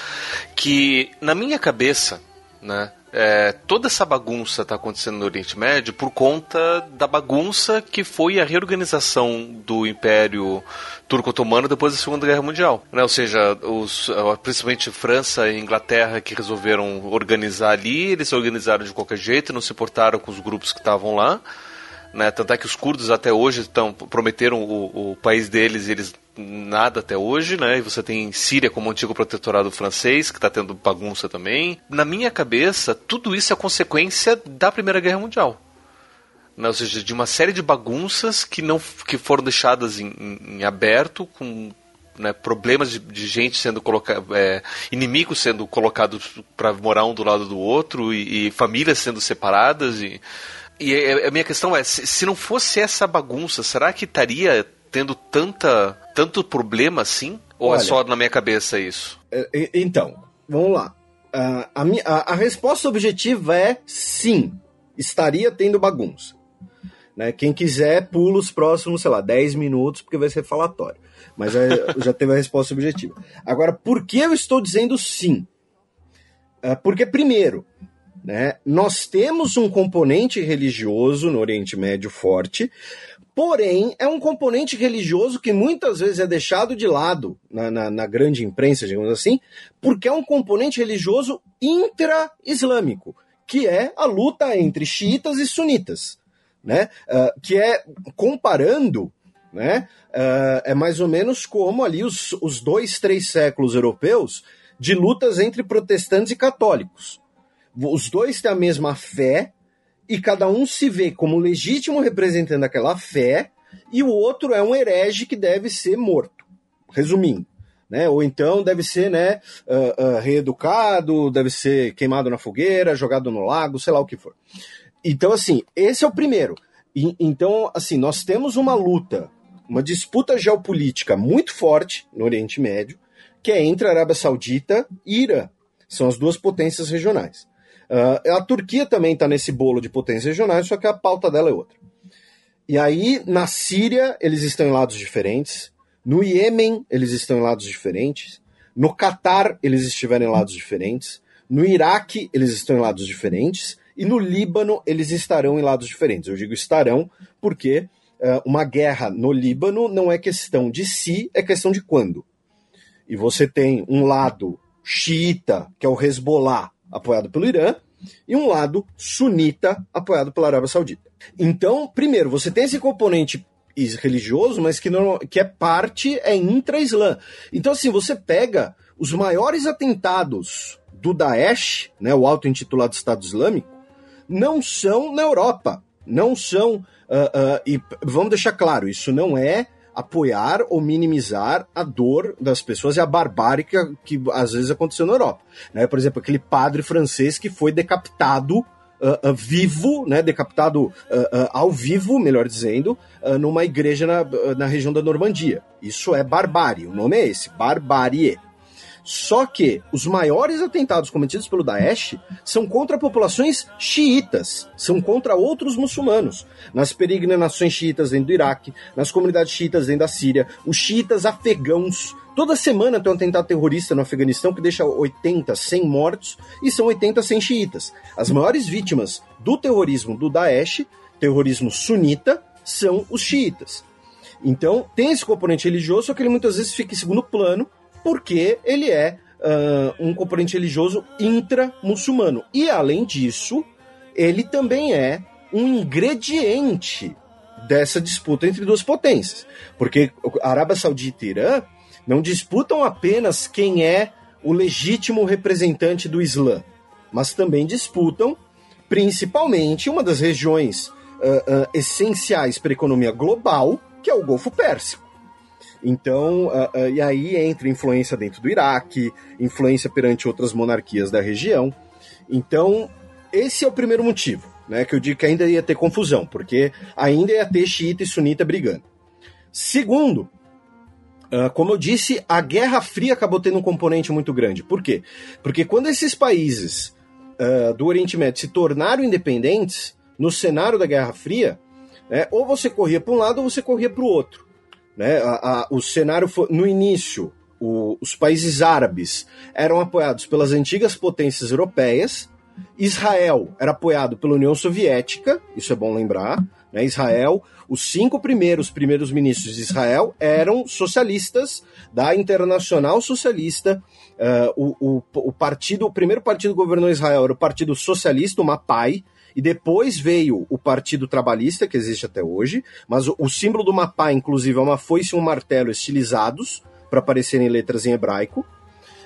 B: que na minha cabeça, né? É, toda essa bagunça está acontecendo no Oriente Médio por conta da bagunça que foi a reorganização do Império Turco-Otomano depois da Segunda Guerra Mundial. Né? Ou seja, os, principalmente França e Inglaterra que resolveram organizar ali, eles se organizaram de qualquer jeito, não se importaram com os grupos que estavam lá. Né? Tanto é que os curdos até hoje estão prometeram o, o país deles e eles nada até hoje, né? E você tem Síria como antigo protetorado francês, que está tendo bagunça também. Na minha cabeça, tudo isso é consequência da Primeira Guerra Mundial. Né? Ou seja, de uma série de bagunças que não que foram deixadas em, em, em aberto, com né, problemas de, de, gente sendo colocado, é, inimigos sendo colocados para morar um do lado do outro e, e famílias sendo separadas e e a minha questão é, se, não fosse essa bagunça, será que estaria tendo tanta, tanto problema assim? Ou é Olha, é só na minha cabeça isso?
C: É, então, vamos lá. Uh, a, minha, a, a, resposta objetiva é sim, estaria tendo bagunça. Né? Quem quiser, pula os próximos, sei lá, 10 minutos, porque vai ser falatório. Mas é, já teve a resposta objetiva. Agora, por que eu estou dizendo sim? Uh, porque, primeiro, né, nós temos um componente religioso no Oriente Médio forte, Porém, é um componente religioso que muitas vezes é deixado de lado na, na, na grande imprensa, digamos assim, porque é um componente religioso intra-islâmico, que é a luta entre xiitas e sunitas, né? Uh, que é comparando, né? Uh, é mais ou menos como ali os, os dois, três séculos europeus de lutas entre protestantes e católicos. Os dois têm a mesma fé, e cada um se vê como legítimo representante daquela fé, e o outro é um herege que deve ser morto. Resumindo. Né? Ou então deve ser né, uh, uh, reeducado, deve ser queimado na fogueira, jogado no lago, sei lá o que for. Então, assim, esse é o primeiro. E, então, assim, nós temos uma luta, uma disputa geopolítica muito forte no Oriente Médio, que é entre a Arábia Saudita e Irã. São as duas potências regionais. Uh, a Turquia também está nesse bolo de potências regionais, só que a pauta dela é outra. E aí, na Síria, eles estão em lados diferentes. No Iêmen, eles estão em lados diferentes. No Catar, eles estiveram em lados diferentes. No Iraque, eles estão em lados diferentes. E no Líbano, eles estarão em lados diferentes. Eu digo estarão porque uh, uma guerra no Líbano não é questão de si, é questão de quando. E você tem um lado xiita, que é o Hezbollah, apoiado pelo Irã, e um lado sunita, apoiado pela Arábia Saudita. Então, primeiro, você tem esse componente religioso, mas que, não, que é parte, é intra-islã. Então, assim, você pega os maiores atentados do Daesh, né, o auto-intitulado Estado Islâmico, não são na Europa, não são. Uh, uh, e vamos deixar claro, isso não é apoiar ou minimizar a dor das pessoas e a barbárie que, que às vezes aconteceu na Europa. Né? Por exemplo, aquele padre francês que foi decapitado Uh, uh, vivo, né, decapitado uh, ao vivo, melhor dizendo, numa igreja na, na região da Normandia. Isso é barbárie, o nome é esse, barbárie. Só que os maiores atentados cometidos pelo Daesh são contra populações xiitas, são contra outros muçulmanos. Nas peregrinações xiitas dentro do Iraque, nas comunidades xiitas dentro da Síria, os xiitas afegãos. Toda semana tem um atentado terrorista no Afeganistão que deixa 80, 100 mortos e são 80, 100 xiitas. As maiores vítimas do terrorismo do Daesh, terrorismo sunita, são os xiitas. Então, tem esse componente religioso, só que ele muitas vezes fica em segundo plano porque ele é uh, um componente religioso intra-muçulmano. E, além disso, ele também é um ingrediente dessa disputa entre duas potências. Porque Arábia Saudita e Irã não disputam apenas quem é o legítimo representante do Islã, mas também disputam, principalmente, uma das regiões uh, uh, essenciais para a economia global, que é o Golfo Pérsico. Então, uh, uh, e aí entra influência dentro do Iraque, influência perante outras monarquias da região. Então, esse é o primeiro motivo, né? Que eu digo que ainda ia ter confusão, porque ainda ia ter xiita e sunita brigando. Segundo, uh, como eu disse, a Guerra Fria acabou tendo um componente muito grande. Por quê? Porque quando esses países do Oriente Médio se tornaram independentes, no cenário da Guerra Fria, né, ou você corria para um lado ou você corria para o outro. Né? A, a, o cenário foi, no início, o, os países árabes eram apoiados pelas antigas potências europeias. Israel era apoiado pela União Soviética, isso é bom lembrar. Né? Israel, os cinco primeiros primeiros ministros de Israel eram socialistas da Internacional Socialista. Uh, o, o, o, partido, o primeiro partido que governou Israel era o Partido Socialista, o MAPAI, e depois veio o Partido Trabalhista, que existe até hoje, mas o, o símbolo do Mapá, inclusive, é uma foice e um martelo estilizados para aparecerem letras em hebraico.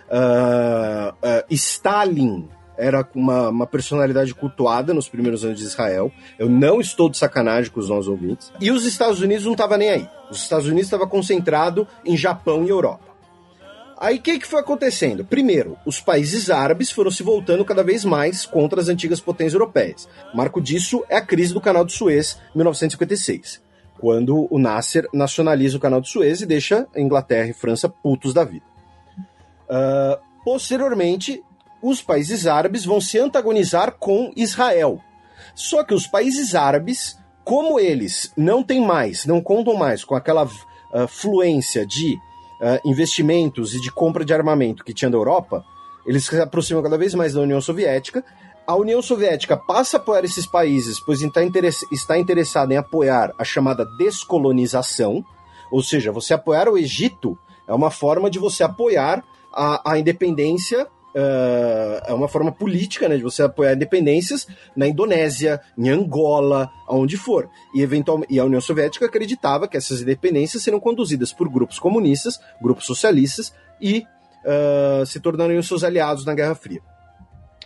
C: Uh, uh, Stalin era uma, uma, personalidade cultuada nos primeiros anos de Israel. Eu não estou de sacanagem com os nossos ouvintes. E os Estados Unidos não estavam nem aí. Os Estados Unidos estavam concentrado em Japão e Europa. Aí o que, que foi acontecendo? Primeiro, os países árabes foram se voltando cada vez mais contra as antigas potências europeias. Marco disso é a crise do Canal de Suez, 1956, quando o Nasser nacionaliza o Canal de Suez e deixa Inglaterra e França putos da vida. Uh, posteriormente, os países árabes vão se antagonizar com Israel. Só que os países árabes, como eles não têm mais, não contam mais com aquela uh, fluência de uh, investimentos e de compra de armamento que tinha da Europa, eles se aproximam cada vez mais da União Soviética. A União Soviética passa a apoiar esses países, pois está, interess está interessada em apoiar a chamada descolonização, ou seja, você apoiar o Egito é uma forma de você apoiar a, a independência é uma forma política né, de você apoiar independências na Indonésia, em Angola, aonde for. E, eventualmente, e a União Soviética acreditava que essas independências seriam conduzidas por grupos comunistas, grupos socialistas e uh, se tornariam seus aliados na Guerra Fria.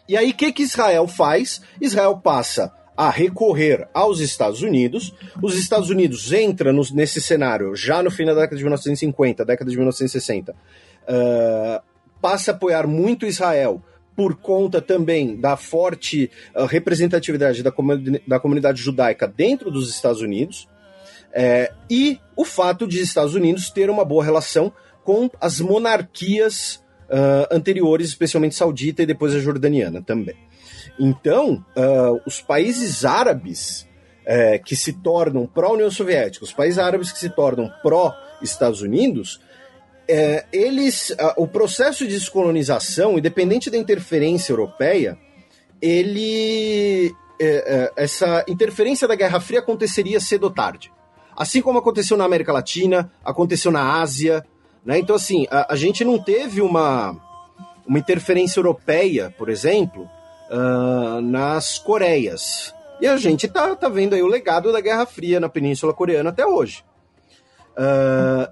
C: E aí, o que, que Israel faz? Israel passa a recorrer aos Estados Unidos. Os Estados Unidos entram nesse cenário já no fim da década de 1950, década de 1960. Uh, passa a apoiar muito Israel por conta também da forte uh, representatividade da, da, comunidade judaica dentro dos Estados Unidos é, e o fato de Estados Unidos ter uma boa relação com as monarquias uh, anteriores, especialmente saudita e depois a jordaniana também. Então, uh, os países árabes é, que se tornam pró-União Soviética, os países árabes que se tornam pró-Estados Unidos, é, eles, o processo de descolonização, independente da interferência europeia, ele, é, é, essa interferência da Guerra Fria aconteceria cedo ou tarde. Assim como aconteceu na América Latina, aconteceu na Ásia, né? Então, assim, a, a gente não teve uma, uma interferência europeia, por exemplo, uh, nas Coreias. E a gente tá, tá vendo aí o legado da Guerra Fria na Península Coreana até hoje. Uh,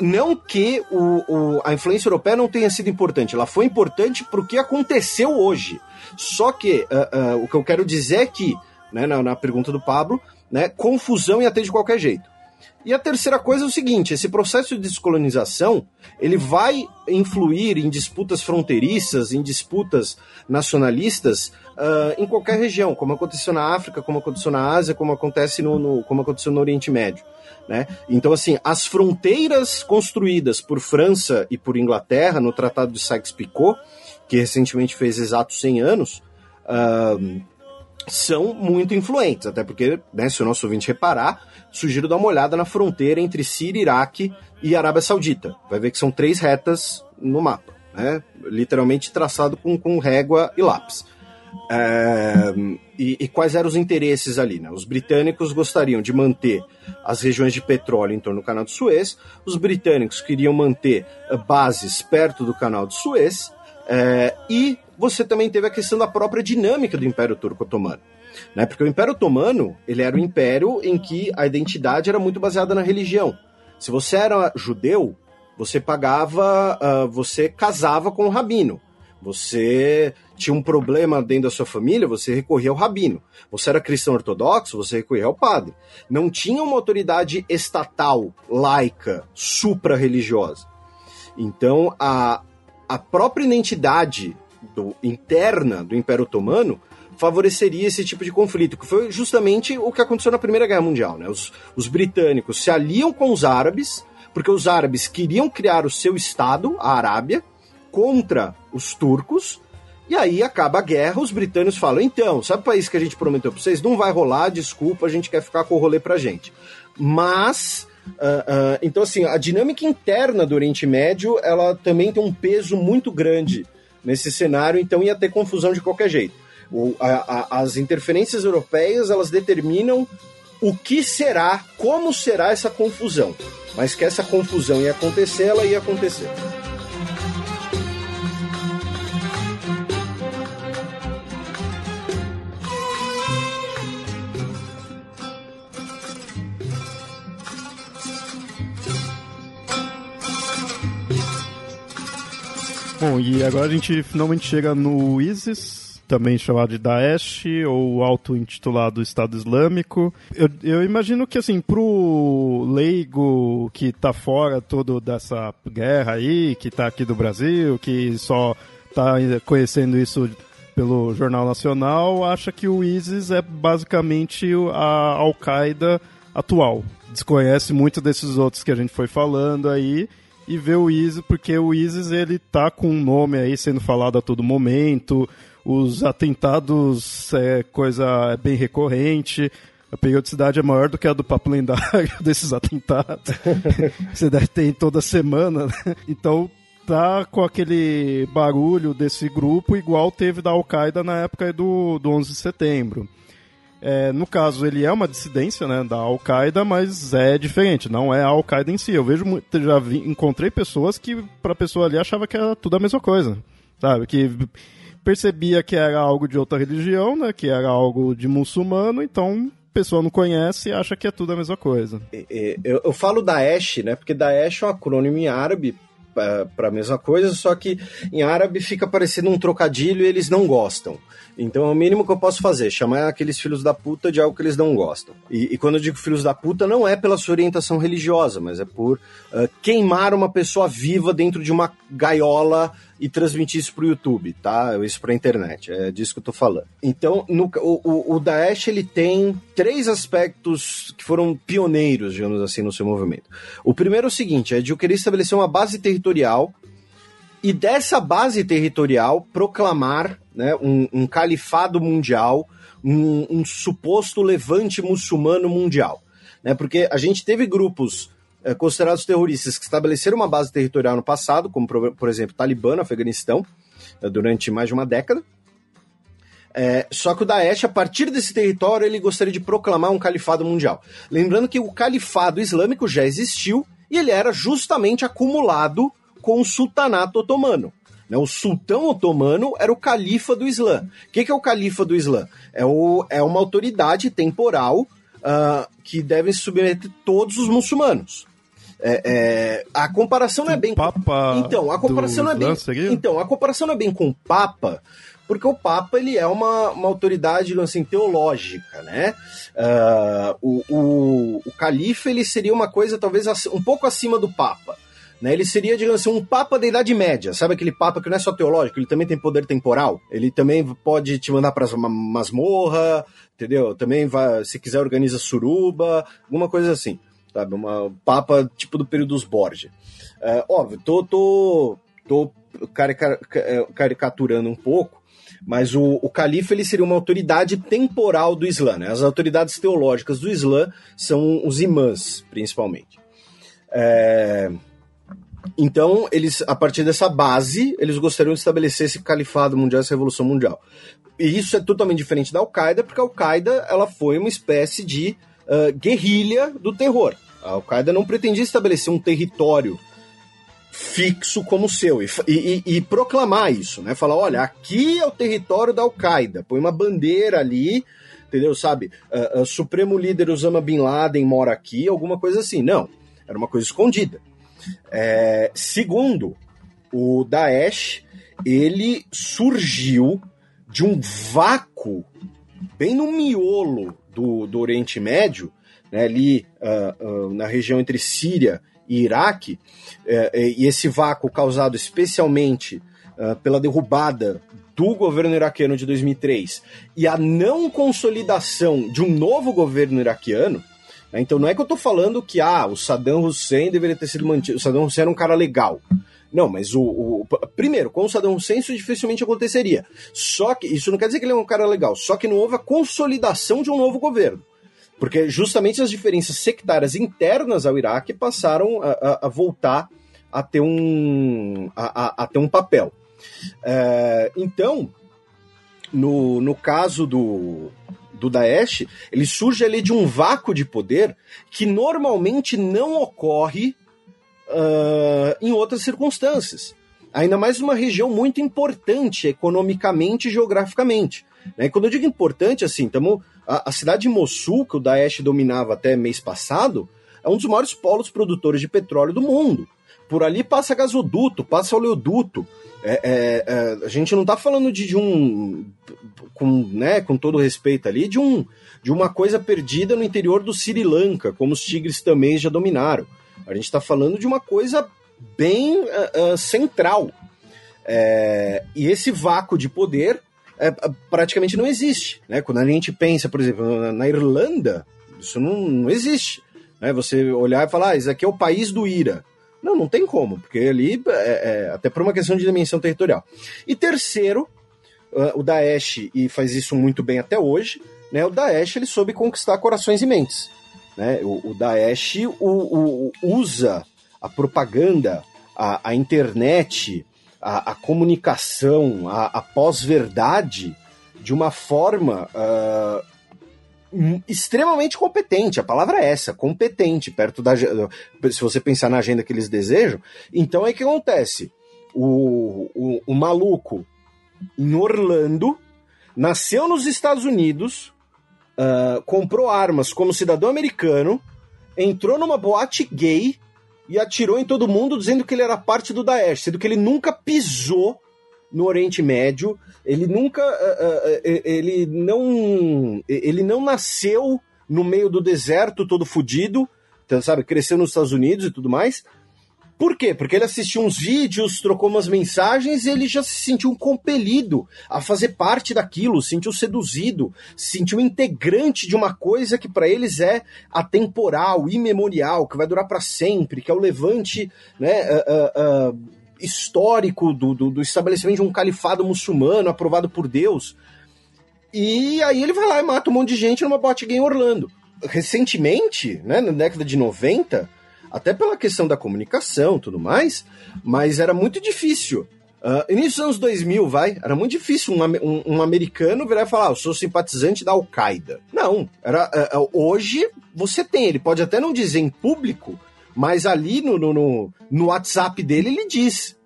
C: não que o, o, a influência europeia não tenha sido importante, ela foi importante para o que aconteceu hoje. Só que uh, uh, o que eu quero dizer é que, né, na, na pergunta do Pablo, né, confusão ia ter de qualquer jeito. E a terceira coisa é o seguinte: esse processo de descolonização ele vai influir em disputas fronteiriças, em disputas nacionalistas uh, em qualquer região, como aconteceu na África, como aconteceu na Ásia, como acontece no, no como aconteceu no Oriente Médio. Né? Então, assim, as fronteiras construídas por França e por Inglaterra no Tratado de Sykes-Picot, que recentemente fez exatos 100 anos, uh, são muito influentes, até porque, né, se o nosso ouvinte reparar, sugiro dar uma olhada na fronteira entre Síria, Iraque e Arábia Saudita. Vai ver que são três retas no mapa, né? literalmente traçado com, com régua e lápis. E, e, quais eram os interesses ali? Né? Os britânicos gostariam de manter as regiões de petróleo em torno do Canal de Suez, os britânicos queriam manter eh, bases perto do Canal de Suez, é, e você também teve a questão da própria dinâmica do Império Turco Otomano. Né? Porque o Império Otomano ele era um império em que a identidade era muito baseada na religião. Se você era judeu, você pagava, uh, você casava com o rabino. Você tinha um problema dentro da sua família, você recorria ao rabino. Você era cristão ortodoxo, você recorria ao padre. Não tinha uma autoridade estatal, laica, supra-religiosa. Então, a, a própria identidade do, interna do Império Otomano favoreceria esse tipo de conflito, que foi justamente o que aconteceu na Primeira Guerra Mundial. Né? Os, os britânicos se aliam com os árabes, porque os árabes queriam criar o seu Estado, a Arábia, contra os turcos, e aí acaba a guerra, os britânicos falam: então, sabe o país que a gente prometeu para vocês? Não vai rolar, desculpa, a gente quer ficar com o rolê pra gente. Mas. Uh, uh, então, assim, a dinâmica interna do Oriente Médio ela também tem um peso muito grande nesse cenário, então ia ter confusão de qualquer jeito. O, a, a, as interferências europeias elas determinam o que será, como será essa confusão. Mas que essa confusão ia acontecer, ela ia acontecer.
A: Bom, e agora a gente finalmente chega no ISIS, também chamado de Daesh, ou auto-intitulado Estado Islâmico. Eu, eu, imagino que, assim, pro leigo que tá fora todo dessa guerra aí, que tá aqui do Brasil, que só tá conhecendo isso pelo Jornal Nacional, acha que o ISIS é basicamente a Al-Qaeda atual. Desconhece muito desses outros que a gente foi falando aí e ver o ISIS, porque o ISIS ele tá com um nome aí sendo falado a todo momento, os atentados é coisa bem recorrente, a periodicidade é maior do que a do papo lendário desses atentados. Você deve ter toda semana, né? Então tá com aquele barulho desse grupo igual teve da Al-Qaeda na época do, do 11 de setembro. É, no caso, ele é uma dissidência né, da Al-Qaeda, mas é diferente, não é a Al-Qaeda em si. Eu vejo, já vi, encontrei pessoas que, pra pessoa ali, achava que era tudo a mesma coisa, sabe? Que percebia que era algo de outra religião, né, que era algo de muçulmano, então pessoa não conhece e acha que é tudo a mesma coisa.
C: Eu, eu falo Daesh, né, porque Daesh é um acrônimo em árabe para a mesma coisa, só que em árabe fica parecendo um trocadilho e eles não gostam. Então é o mínimo que eu posso fazer, chamar aqueles filhos da puta de algo que eles não gostam. E, e quando eu digo filhos da puta, não é pela sua orientação religiosa, mas é por uh, queimar uma pessoa viva dentro de uma gaiola e transmitir isso pro YouTube, tá? Isso pra internet, é disso que eu tô falando. Então, no, o, o Daesh, ele tem três aspectos que foram pioneiros, digamos assim, no seu movimento. O primeiro é o seguinte, é de eu querer estabelecer uma base territorial e dessa base territorial proclamar né, um, um califado mundial, um, um, suposto levante muçulmano mundial. Né, porque a gente teve grupos é, considerados terroristas que estabeleceram uma base territorial no passado, como por, exemplo Talibã no Afeganistão, é, durante mais de uma década. É, só que o Daesh, a partir desse território, ele gostaria de proclamar um califado mundial. Lembrando que o califado islâmico já existiu e ele era justamente acumulado com o sultanato otomano. Né? O sultão otomano era o califa do Islã. O que, que é o califa do Islã? É, o, é uma autoridade temporal uh, que deve submeter todos os muçulmanos. É, é, a comparação não é bem.
A: Papa
C: então, a comparação não é bem.
A: Seria?
C: Então, a comparação não é bem com o Papa, porque o Papa ele é uma, uma autoridade assim, teológica, né? Uh, o, o, o califa ele seria uma coisa talvez um pouco acima do Papa. Né, ele seria, digamos assim, um papa da Idade Média. Sabe aquele papa que não é só teológico, ele também tem poder temporal. Ele também pode te mandar para masmorra, entendeu? Também vai, se quiser organiza suruba, alguma coisa assim. Sabe, uma papa tipo do período dos Borgia. É, óbvio, tô, tô, tô é, caricaturando um pouco, mas o, o califa ele seria uma autoridade temporal do Islã. Né? As autoridades teológicas do Islã são os imãs, principalmente. É, então, eles, a partir dessa base, eles gostariam de estabelecer esse califado mundial, essa revolução mundial. E isso é totalmente diferente da Al-Qaeda, porque a Al-Qaeda ela foi uma espécie de uh, guerrilha do terror. A Al-Qaeda não pretendia estabelecer um território fixo como seu e, e, e, proclamar isso, né? Falar, olha, aqui é o território da Al-Qaeda, põe uma bandeira ali, entendeu? Sabe? Uh, uh, Supremo líder Osama Bin Laden mora aqui, alguma coisa assim. Não, era uma coisa escondida. É, segundo, o Daesh ele surgiu de um vácuo bem no miolo do, do Oriente Médio, né, ali uh, uh, na região entre Síria e Iraque, uh, e esse vácuo causado especialmente ah, pela derrubada do governo iraquiano de 2003 e a não consolidação de um novo governo iraquiano, né? Então não é que eu estou falando que ah, o Saddam Hussein deveria ter sido mantido. O Saddam Hussein era um cara legal. Não, mas o, o, primeiro, com o Saddam Hussein isso dificilmente aconteceria. Só que isso não quer dizer que ele é um cara legal, só que não houve a consolidação de um novo governo. Porque justamente as diferenças sectárias internas ao Iraque passaram a, a, a voltar a ter um, a, a ter um papel. É, então, no, no caso do, do Daesh, ele surge ali de um vácuo de poder que normalmente não ocorre uh, em outras circunstâncias. Ainda mais numa região muito importante economicamente e geograficamente. Né? Quando eu digo importante, assim, tamo, a, a cidade de Mossul, que o Daesh dominava até mês passado, é um dos maiores polos produtores de petróleo do mundo. Por ali passa gasoduto, passa oleoduto. É, é, é, a gente não está falando de, de, um, com, né, com todo respeito ali, de, um, de uma coisa perdida no interior do Sri Lanka, como os tigres também já dominaram. A gente está falando de uma coisa bem uh, uh, central. É, e esse vácuo de poder é, praticamente não existe. Né? Quando a gente pensa, por exemplo, na, Irlanda, isso não, não existe. Né? Você olhar e falar, ah, isso aqui é o país do IRA. Não, não tem como, porque ali, é, é, até por uma questão de dimensão territorial. E terceiro, uh, o Daesh, e faz isso muito bem até hoje, né, o Daesh ele soube conquistar corações e mentes. Né? O, o Daesh o, o, usa a propaganda, a, a internet, a, a, comunicação, a, a pós-verdade de uma forma uh, extremamente competente. A palavra é essa, competente, perto da. Se você pensar na agenda que eles desejam. Então é que acontece. O, o, o maluco em Orlando nasceu nos Estados Unidos, uh, comprou armas como cidadão americano, entrou numa boate gay e atirou em todo mundo dizendo que ele era parte do Daesh, sendo que ele nunca pisou no Oriente Médio. Ele nunca. Uh, uh, ele não. Ele não nasceu no meio do deserto todo fudido, então, sabe? Cresceu nos Estados Unidos e tudo mais. Por quê? Porque ele assistiu uns vídeos, trocou umas mensagens e ele já se sentiu compelido a fazer parte daquilo, se sentiu seduzido, se sentiu integrante de uma coisa que para eles é atemporal, imemorial, que vai durar para sempre, que é o levante, né? Uh, uh, histórico do, do, do estabelecimento de um califado muçulmano aprovado por Deus. E aí ele vai lá e mata um monte de gente numa boate gay em Orlando. Recentemente, né, na década de 90, até pela questão da comunicação tudo mais, mas era muito difícil. Uh, início dos anos 2000, vai, era muito difícil um, um, um americano virar e falar, ah, eu sou simpatizante da Al-Qaeda. Não, era, uh, hoje você tem, ele pode até não dizer em público, mas ali no, no, no, WhatsApp dele ele diz.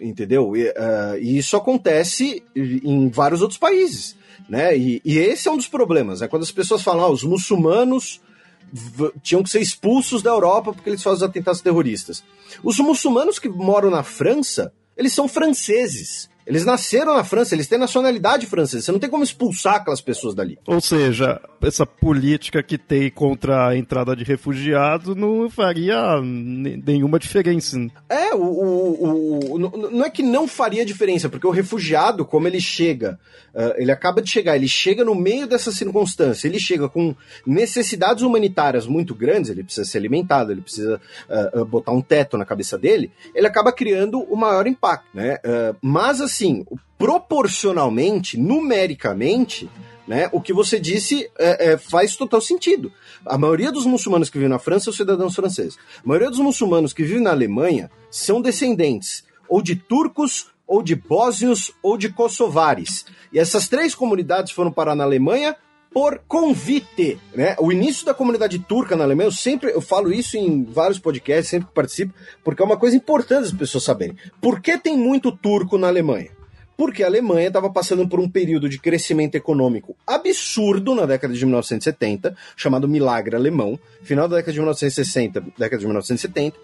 C: entendeu? E, uh, e, isso acontece em vários outros países, né? E, e esse é um dos problemas, é né? quando as pessoas falam, ah, os muçulmanos tinham que ser expulsos da Europa porque eles fazem os atentados terroristas. Os muçulmanos que moram na França, eles são franceses. Eles nasceram na França, eles têm nacionalidade francesa. Você não tem como expulsar aquelas pessoas dali.
A: Ou seja, essa política que tem contra a entrada de refugiados não faria nenhuma diferença.
C: É, o, o, o, não é que não faria diferença, porque o refugiado, como ele chega, ele acaba de chegar, ele chega no meio dessa circunstância, ele chega com necessidades humanitárias muito grandes, ele precisa ser alimentado, ele precisa botar um teto na cabeça dele, ele acaba criando o maior impacto, né? mas, assim, assim, proporcionalmente, numericamente, né, o que você disse é, é, faz total sentido. A maioria dos muçulmanos que vivem na França são cidadãos franceses. A maioria dos muçulmanos que vivem na Alemanha são descendentes ou de turcos, ou de bósnios, ou de kosovares. E essas três comunidades foram parar na Alemanha por convite, né? O início da comunidade turca na Alemanha, eu sempre eu falo isso em vários podcasts, sempre que participo, porque é uma coisa importante as pessoas saberem. Por que tem muito turco na Alemanha? Porque a Alemanha estava passando por um período de crescimento econômico absurdo na década de 1970, chamado milagre alemão, final da década de 1960, década de 1970,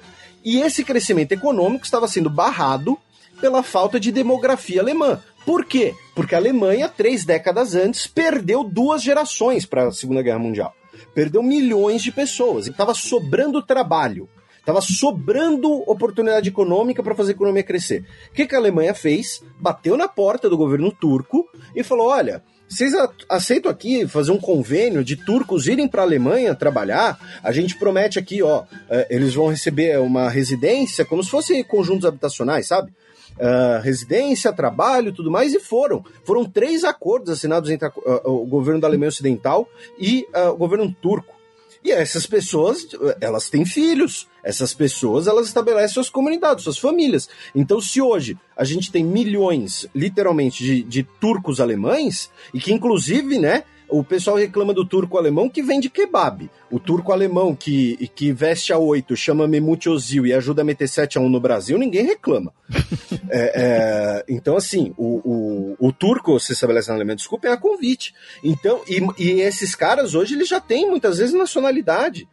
C: e esse crescimento econômico estava sendo barrado pela falta de demografia alemã. Por quê? Porque a Alemanha, três décadas antes, perdeu duas gerações para a Segunda Guerra Mundial. Perdeu milhões de pessoas e estava sobrando trabalho. Estava sobrando oportunidade econômica para fazer a economia crescer. O que, que a Alemanha fez? Bateu na porta do governo turco e falou: olha, vocês aceitam aqui fazer um convênio de turcos irem para a Alemanha trabalhar? A gente promete aqui, ó, é, eles vão receber uma residência como se fosse conjuntos habitacionais, sabe? Uh, residência, trabalho, tudo mais, e foram. Foram três acordos assinados entre a, uh, o governo da Alemanha Ocidental e uh, o governo turco. E essas pessoas, elas têm filhos. Essas pessoas, elas estabelecem suas comunidades, suas famílias. Então, se hoje a gente tem milhões, literalmente, de, de turcos alemães, e que inclusive, né, o pessoal reclama do turco alemão que vende kebab. O turco alemão que, que veste a 8, chama Memute Ozil e ajuda a meter 7 a 1 no Brasil, ninguém reclama. é, é, então, assim, o, o, o turco se estabelece na Alemanha, desculpa, é a convite. Então, e, e esses caras hoje, eles já têm muitas vezes nacionalidade.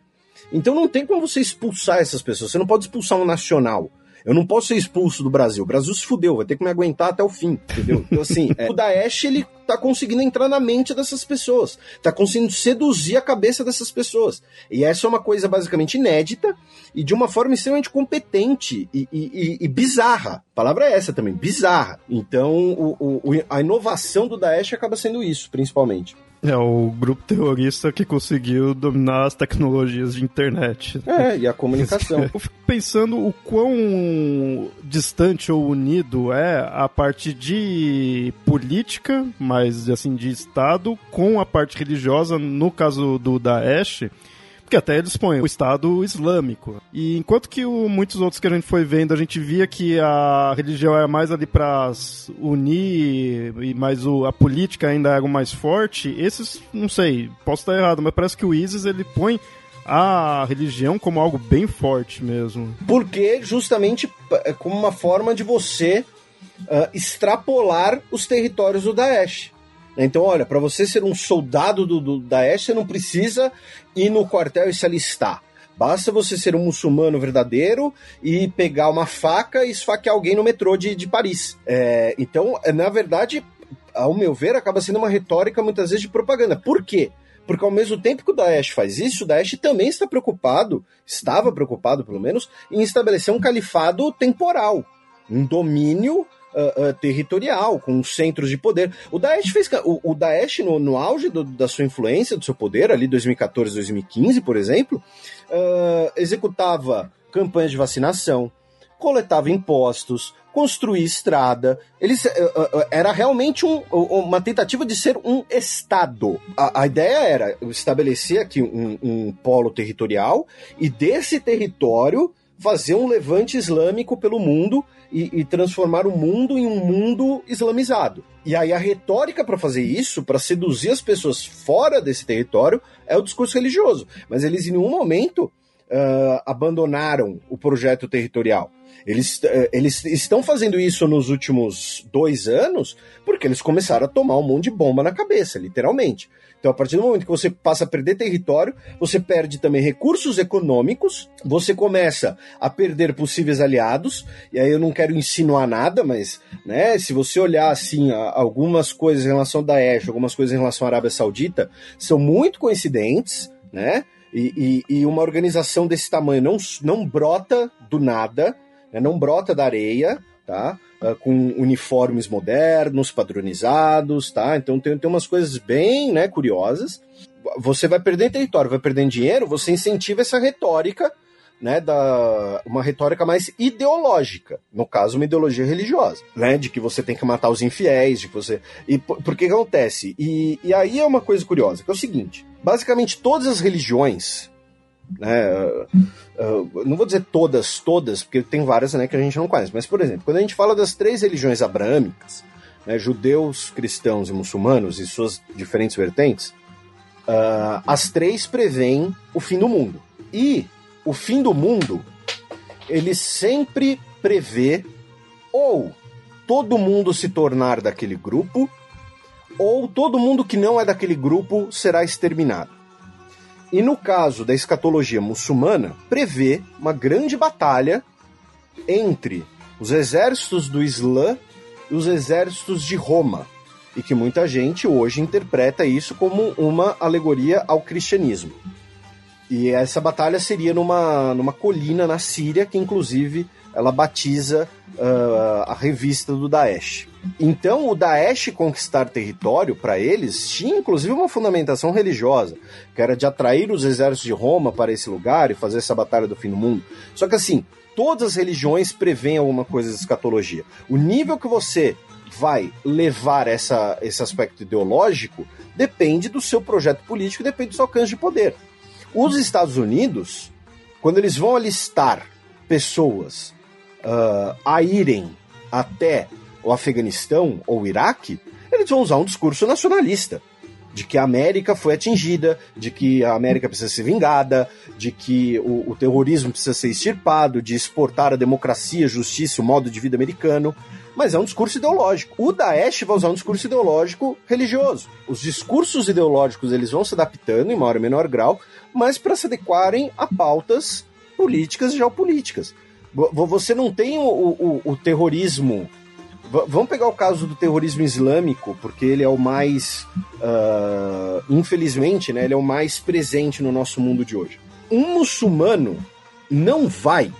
C: Então não tem como você expulsar essas pessoas. Você não pode expulsar um nacional. Eu não posso ser expulso do Brasil. O Brasil se fudeu, vai ter que me aguentar até o fim, entendeu? Então, assim, é, o Daesh, ele tá conseguindo entrar na mente dessas pessoas, tá conseguindo seduzir a cabeça dessas pessoas. E essa é uma coisa basicamente inédita e de uma forma extremamente competente e, e, e bizarra. A palavra é essa também, bizarra. Então, o, o, a inovação do Daesh acaba sendo isso, principalmente.
A: É o grupo terrorista que conseguiu dominar as tecnologias de internet.
C: É, e a comunicação.
A: Eu fico pensando o quão distante ou unido é a parte de política, mas assim, de Estado, com a parte religiosa, no caso do Daesh porque até eles põem o Estado Islâmico. E enquanto que o, muitos outros que a gente foi vendo, a gente via que a religião é mais ali para unir, e mais o, a política ainda é algo mais forte, esses, não sei, posso estar errado, mas parece que o ISIS ele põe a religião como algo bem forte mesmo.
C: Porque justamente é como uma forma de você uh, extrapolar os territórios do Daesh. Então, olha, para você ser um soldado do, do Daesh, você não precisa ir no quartel e se alistar. Basta você ser um muçulmano verdadeiro e pegar uma faca e esfaquear alguém no metrô de, de Paris. É, então, é, na verdade, ao meu ver, acaba sendo uma retórica muitas vezes de propaganda. Por quê? Porque ao mesmo tempo que o Daesh faz isso, o Daesh também está preocupado, estava preocupado pelo menos, em estabelecer um califado temporal, um domínio uh, territorial, com centros de poder. O Daesh fez. O, o Daesh, no, no auge do, da sua influência, do seu poder, ali 2014, 2015, por exemplo, uh, executava campanhas de vacinação, coletava impostos, construía estrada. Eles, era realmente um, uma tentativa de ser um Estado. A, a ideia era estabelecer aqui um, um polo territorial e desse território fazer um levante islâmico pelo mundo e, e transformar o mundo em um mundo islamizado. E aí a retórica para fazer isso, para seduzir as pessoas fora desse território, é o discurso religioso. Mas eles em nenhum momento uh, abandonaram o projeto territorial. Eles, uh, eles estão fazendo isso nos últimos dois anos porque eles começaram a tomar um monte de bomba na cabeça, literalmente. Então, a partir do momento que você passa a perder território, você perde também recursos econômicos, você começa a perder possíveis aliados, e aí eu não quero insinuar nada, mas né, se você olhar assim, algumas coisas em relação ao Daesh, algumas coisas em relação à Arábia Saudita, são muito coincidentes, né? E, e, e uma organização desse tamanho não, não brota do nada, né, não brota da areia, tá? Uh, com uniformes modernos, padronizados, tá? Então tem, tem umas coisas bem né, curiosas. Você vai perdendo território, vai perdendo dinheiro, você incentiva essa retórica, né, da uma retórica mais ideológica, no caso uma ideologia religiosa, né, de que você tem que matar os infiéis, de que você e por, que acontece? E, e aí é uma coisa curiosa, que é o seguinte, basicamente todas as religiões né? Uh, não vou dizer todas, todas, porque tem várias né, que a gente não conhece, mas, por exemplo, quando a gente fala das três religiões abraâmicas, né, judeus, cristãos e muçulmanos e suas diferentes vertentes, uh, as três preveem o fim do mundo. E o fim do mundo, ele sempre prevê ou todo mundo se tornar daquele grupo, ou todo mundo que não é daquele grupo será exterminado. E no caso da escatologia muçulmana, prevê uma grande batalha entre os exércitos do Islã e os exércitos de Roma, e que muita gente hoje interpreta isso como uma alegoria ao cristianismo. E essa batalha seria numa, numa colina na Síria, que inclusive ela batiza uh, a revista do Daesh. Então, o Daesh conquistar território, para eles, tinha inclusive uma fundamentação religiosa, que era de atrair os exércitos de Roma para esse lugar e fazer essa batalha do fim do mundo. Só que, assim, todas as religiões preveem alguma coisa de escatologia. O nível que você vai levar essa, esse aspecto ideológico depende do seu projeto político, depende do seu alcance de poder. Os Estados Unidos, quando eles vão alistar pessoas uh, a irem até o Afeganistão ou o Iraque, eles vão usar um discurso nacionalista. De que a América foi atingida, de que a América precisa ser vingada, de que o, o terrorismo precisa ser extirpado, de exportar a democracia, a justiça, o modo de vida americano. Mas é um discurso ideológico. O Daesh vai usar um discurso ideológico religioso. Os discursos ideológicos eles vão se adaptando em maior ou menor grau, mas para se adequarem a pautas políticas e geopolíticas. Você não tem o, o, o terrorismo. Vamos pegar o caso do terrorismo islâmico, porque ele é o mais. Uh, infelizmente, né, ele é o mais presente no nosso mundo de hoje. Um muçulmano não vai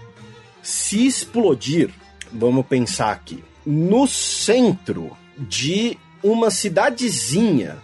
C: se explodir, vamos pensar aqui, no centro de uma cidadezinha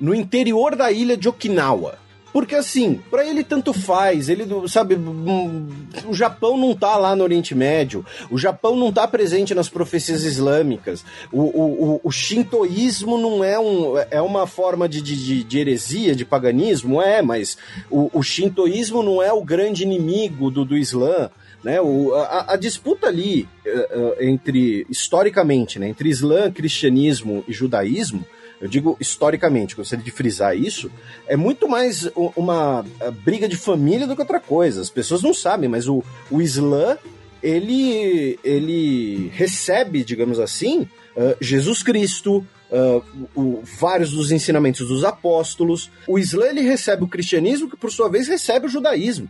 C: no interior da ilha de Okinawa porque assim, para ele tanto faz, ele, sabe, hum, o Japão não tá lá no Oriente Médio, o Japão não tá presente nas profecias islâmicas, o, o, o shintoísmo não é, um, é uma forma de, de, de heresia, de paganismo, é, mas o, o shintoísmo não é o grande inimigo do, do Islã, né? O, a, a, disputa ali uh, uh, entre, historicamente, né, entre Islã, cristianismo e judaísmo, eu digo historicamente, gostaria de frisar isso, é muito mais uma briga de família do que outra coisa. As pessoas não sabem, mas o, o Islã, ele, ele recebe, digamos assim, uh, Jesus Cristo, Uh, o, vários dos ensinamentos dos apóstolos. O Islã ele recebe o cristianismo, que por sua vez recebe o judaísmo.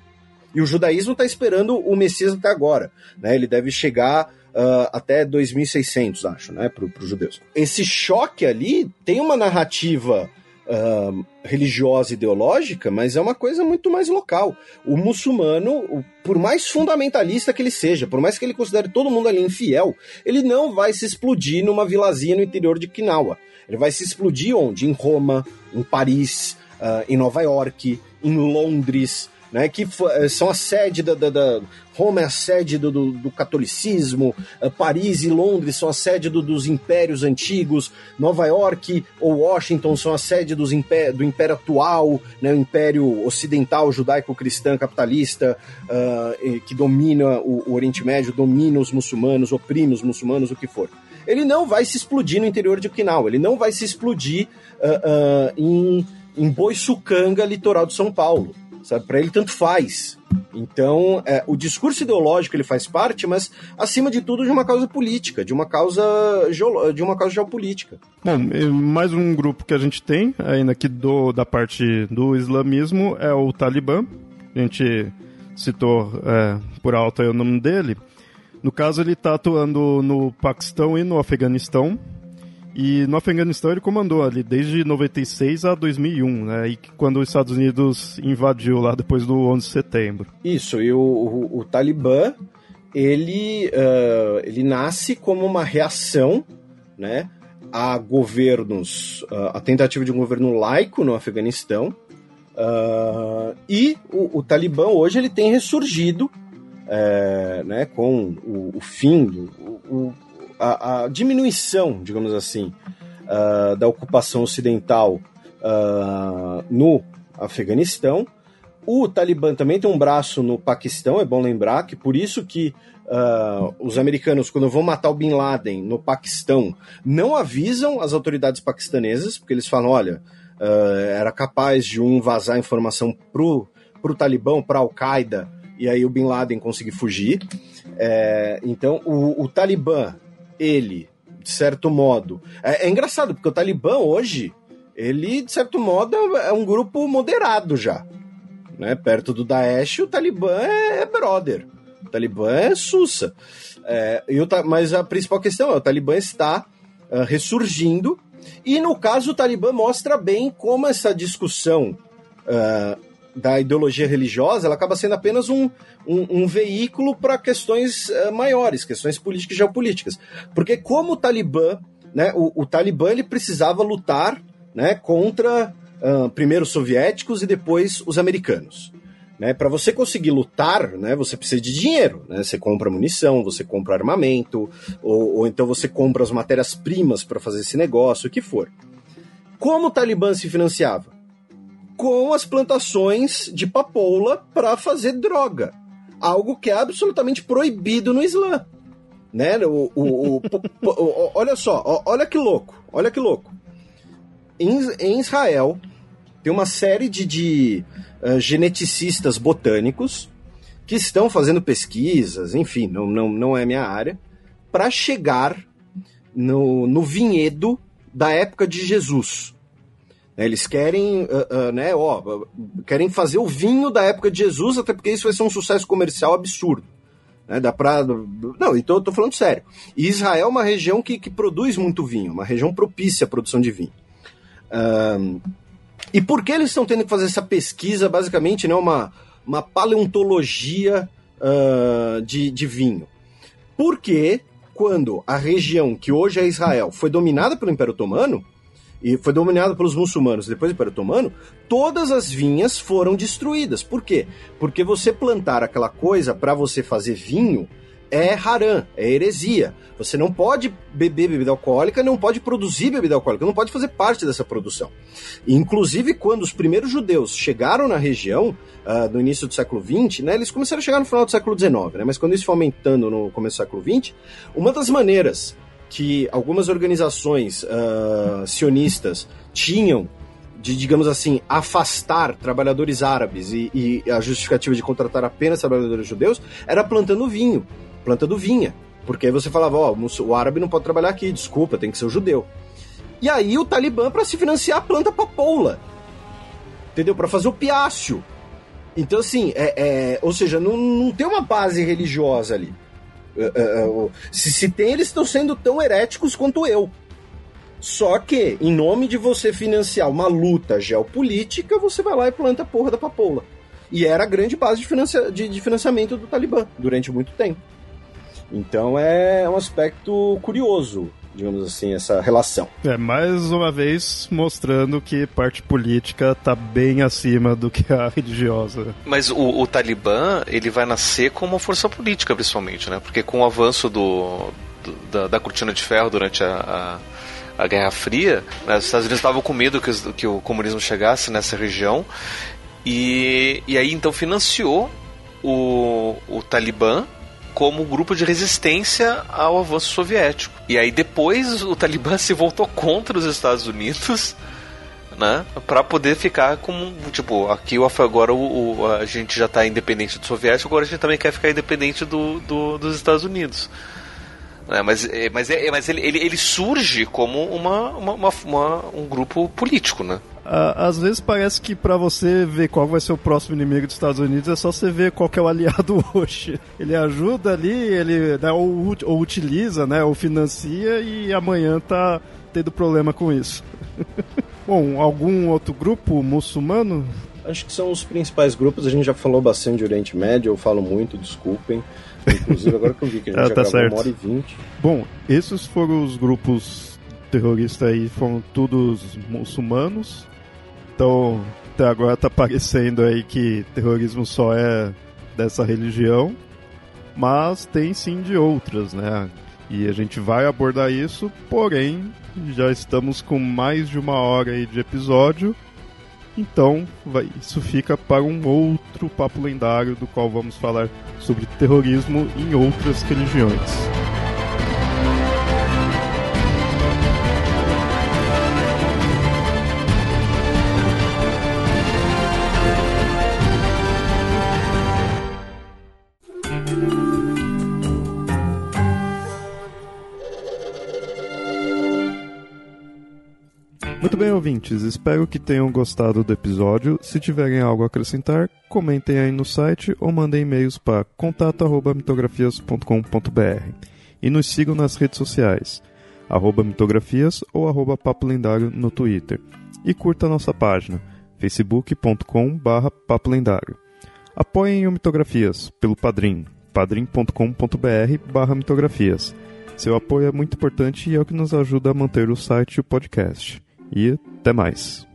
C: E o judaísmo está esperando o Messias até agora. Né? Ele deve chegar uh, até 2600, acho, né, para os judeus. Esse choque ali tem uma narrativa uh, religiosa ideológica, mas é uma coisa muito mais local. O muçulmano, por mais fundamentalista que ele seja, por mais que ele considere todo mundo ali infiel, ele não vai se explodir numa vilazinha no interior de Kinawa. Ele vai se explodir onde? Em Roma, em Paris, uh, em Nova York, em Londres, né, que eh, são a sede da, da, da, Roma é a sede do, do, do catolicismo, uh, Paris e Londres são a sede do, dos impérios antigos, Nova York ou Washington são a sede dos impé do império atual, né, o império ocidental, judaico-cristão, capitalista, uh, que domina o, o Oriente Médio, domina os muçulmanos, oprime os muçulmanos, o que for. Ele não vai se explodir no interior de Okinawa, ele não vai se explodir uh, uh, em, em Boiçucanga, litoral de São Paulo sabe? Para ele tanto faz. Então, é, o discurso ideológico ele faz parte, mas acima de tudo de uma causa política, de uma causa de uma causa geopolítica.
A: Bom, mais um grupo que a gente tem ainda aqui do, da parte do islamismo é o Talibã. A gente citou é, por alto o nome dele. No caso, ele está atuando no Paquistão e no Afeganistão. E no Afeganistão ele comandou ali desde 96 a 2001, né? E quando os Estados Unidos invadiu lá depois do 11 de setembro.
C: Isso, e o, o, o Talibã, ele, uh, ele nasce como uma reação, né? A governos, uh, a tentativa de um governo laico no Afeganistão. Uh, e o, o, Talibã hoje ele tem ressurgido é, né, com o, o fim, do, o, a, a diminuição, digamos assim, uh, da ocupação ocidental uh, no Afeganistão. O Talibã também tem um braço no Paquistão, é bom lembrar que por isso que uh, os americanos, quando vão matar o Bin Laden no Paquistão, não avisam as autoridades paquistanesas, porque eles falam, olha, era capaz de um vazar informação pro, pro Talibã, pra Al-Qaeda, e aí o Bin Laden conseguir fugir. É, então, o, o Talibã ele, de certo modo. É, é, engraçado, porque o Talibã hoje, ele, de certo modo, é um grupo moderado já. Né? Perto do Daesh, o Talibã é, é brother. O Talibã é sussa. É, e o, mas a principal questão é: o Talibã está uh, ressurgindo. E no caso, o Talibã mostra bem como essa discussão uh, da ideologia religiosa, ela acaba sendo apenas um, um, um veículo para questões uh, maiores, questões políticas e geopolíticas. Porque como o Talibã, né, o, o Talibã ele precisava lutar né, contra uh, primeiro os soviéticos e depois os americanos. Né, para você conseguir lutar, né, você precisa de dinheiro. Né? Você compra munição, você compra armamento, ou, ou então você compra as matérias-primas para fazer esse negócio, o que for. Como o Talibã se financiava? Com as plantações de papoula para fazer droga. Algo que é absolutamente proibido no Islã. Né? O, o, o, olha só, olha que louco, olha que louco. Em, em Israel, tem uma série de, de uh, geneticistas botânicos que estão fazendo pesquisas, enfim, não, não, não é minha área, para chegar no, no vinhedo da época de Jesus. Né, eles querem, uh, uh, né, ó, querem fazer o vinho da época de Jesus, até porque isso vai ser um sucesso comercial absurdo. Né, dá pra, não, então eu tô falando sério. E Israel é uma região que, que produz muito vinho, uma região propícia à produção de vinho. Uh, e por que eles estão tendo que fazer essa pesquisa, basicamente, né, uma, uma paleontologia de, de vinho? Porque quando a região que hoje é Israel foi dominada pelo Império Otomano, e foi dominado pelos muçulmanos, depois Império Otomano, todas as vinhas foram destruídas. Por quê? Porque você plantar aquela coisa para você fazer vinho é haram, é heresia. Você não pode beber bebida alcoólica, não pode produzir bebida alcoólica, não pode fazer parte dessa produção. inclusive, quando os primeiros judeus chegaram na região, uh, no início do século XX, né, eles começaram a chegar no final do século XIX, né, mas quando isso foi aumentando no começo do século XX, uma das maneiras que algumas organizações uh, sionistas tinham de, digamos assim, afastar trabalhadores árabes e, e, a justificativa de contratar apenas trabalhadores judeus era plantando vinho, plantando vinha. Porque aí você falava, ó, oh, o árabe não pode trabalhar aqui, desculpa, tem que ser o judeu. E aí o Talibã, para se financiar, planta papoula. Entendeu? Para fazer o piácio. Então, assim, é, é, ou seja, não, não tem uma base religiosa ali. É, é, é, se, se tem, eles estão sendo tão heréticos quanto eu. Só que, em nome de você financiar uma luta geopolítica, você vai lá e planta a porra da papoula. E era a grande base de, financia de, de financiamento do Talibã durante muito tempo. Então é um aspecto curioso digamos assim, essa relação.
A: É, mais uma vez mostrando que parte política está bem acima do que a religiosa.
B: Mas o, o, Talibã, ele vai nascer como uma força política, principalmente, né? Porque com o avanço do, do da, da, cortina de ferro durante a, a, a Guerra Fria, né, os Estados Unidos estavam com medo que, que o comunismo chegasse nessa região e, e aí então financiou o, o Talibã como grupo de resistência ao avanço soviético. E aí depois o Talibã se voltou contra os Estados Unidos né? Para poder ficar com tipo aqui agora o, o, a gente já está independente do soviético, agora a gente também quer ficar independente do, do dos Estados Unidos. É, mas é, mas, é, mas ele, ele, ele surge como uma, uma, uma, um grupo político, né?
A: Às vezes parece que para você ver qual vai ser o próximo inimigo dos Estados Unidos é só você ver qual é o aliado hoje. Ele ajuda ali, ele né, ou, ou utiliza, né, ou financia e amanhã tá tendo problema com isso. Bom, algum outro grupo muçulmano?
C: Acho que são os principais grupos. A gente já falou bastante de Oriente Médio, eu falo muito, desculpem. Inclusive, agora que eu vi que a gente ah, tá já gravou uma hora e vinte.
A: Bom, esses foram os grupos terroristas aí, foram todos muçulmanos. Então, até agora tá parecendo aí que terrorismo só é dessa religião. Mas tem sim de outras, né? E a gente vai abordar isso, porém, já estamos com mais de uma hora aí de episódio. Então, vai, isso fica para um outro papo lendário do qual vamos falar sobre terrorismo em outras religiões. Muito bem, ouvintes, espero que tenham gostado do episódio. Se tiverem algo a acrescentar, comentem aí no site ou mandem e-mails para contato@mitografias.com.br. E nos sigam nas redes sociais, arroba mitografias ou arroba papo lendário no Twitter. E curta a nossa página, facebook.com papo lendário. Apoiem o Mitografias pelo Padrim, padrim.com.br barra mitografias. Seu apoio é muito importante e é o que nos ajuda a manter o site e o podcast e até mais.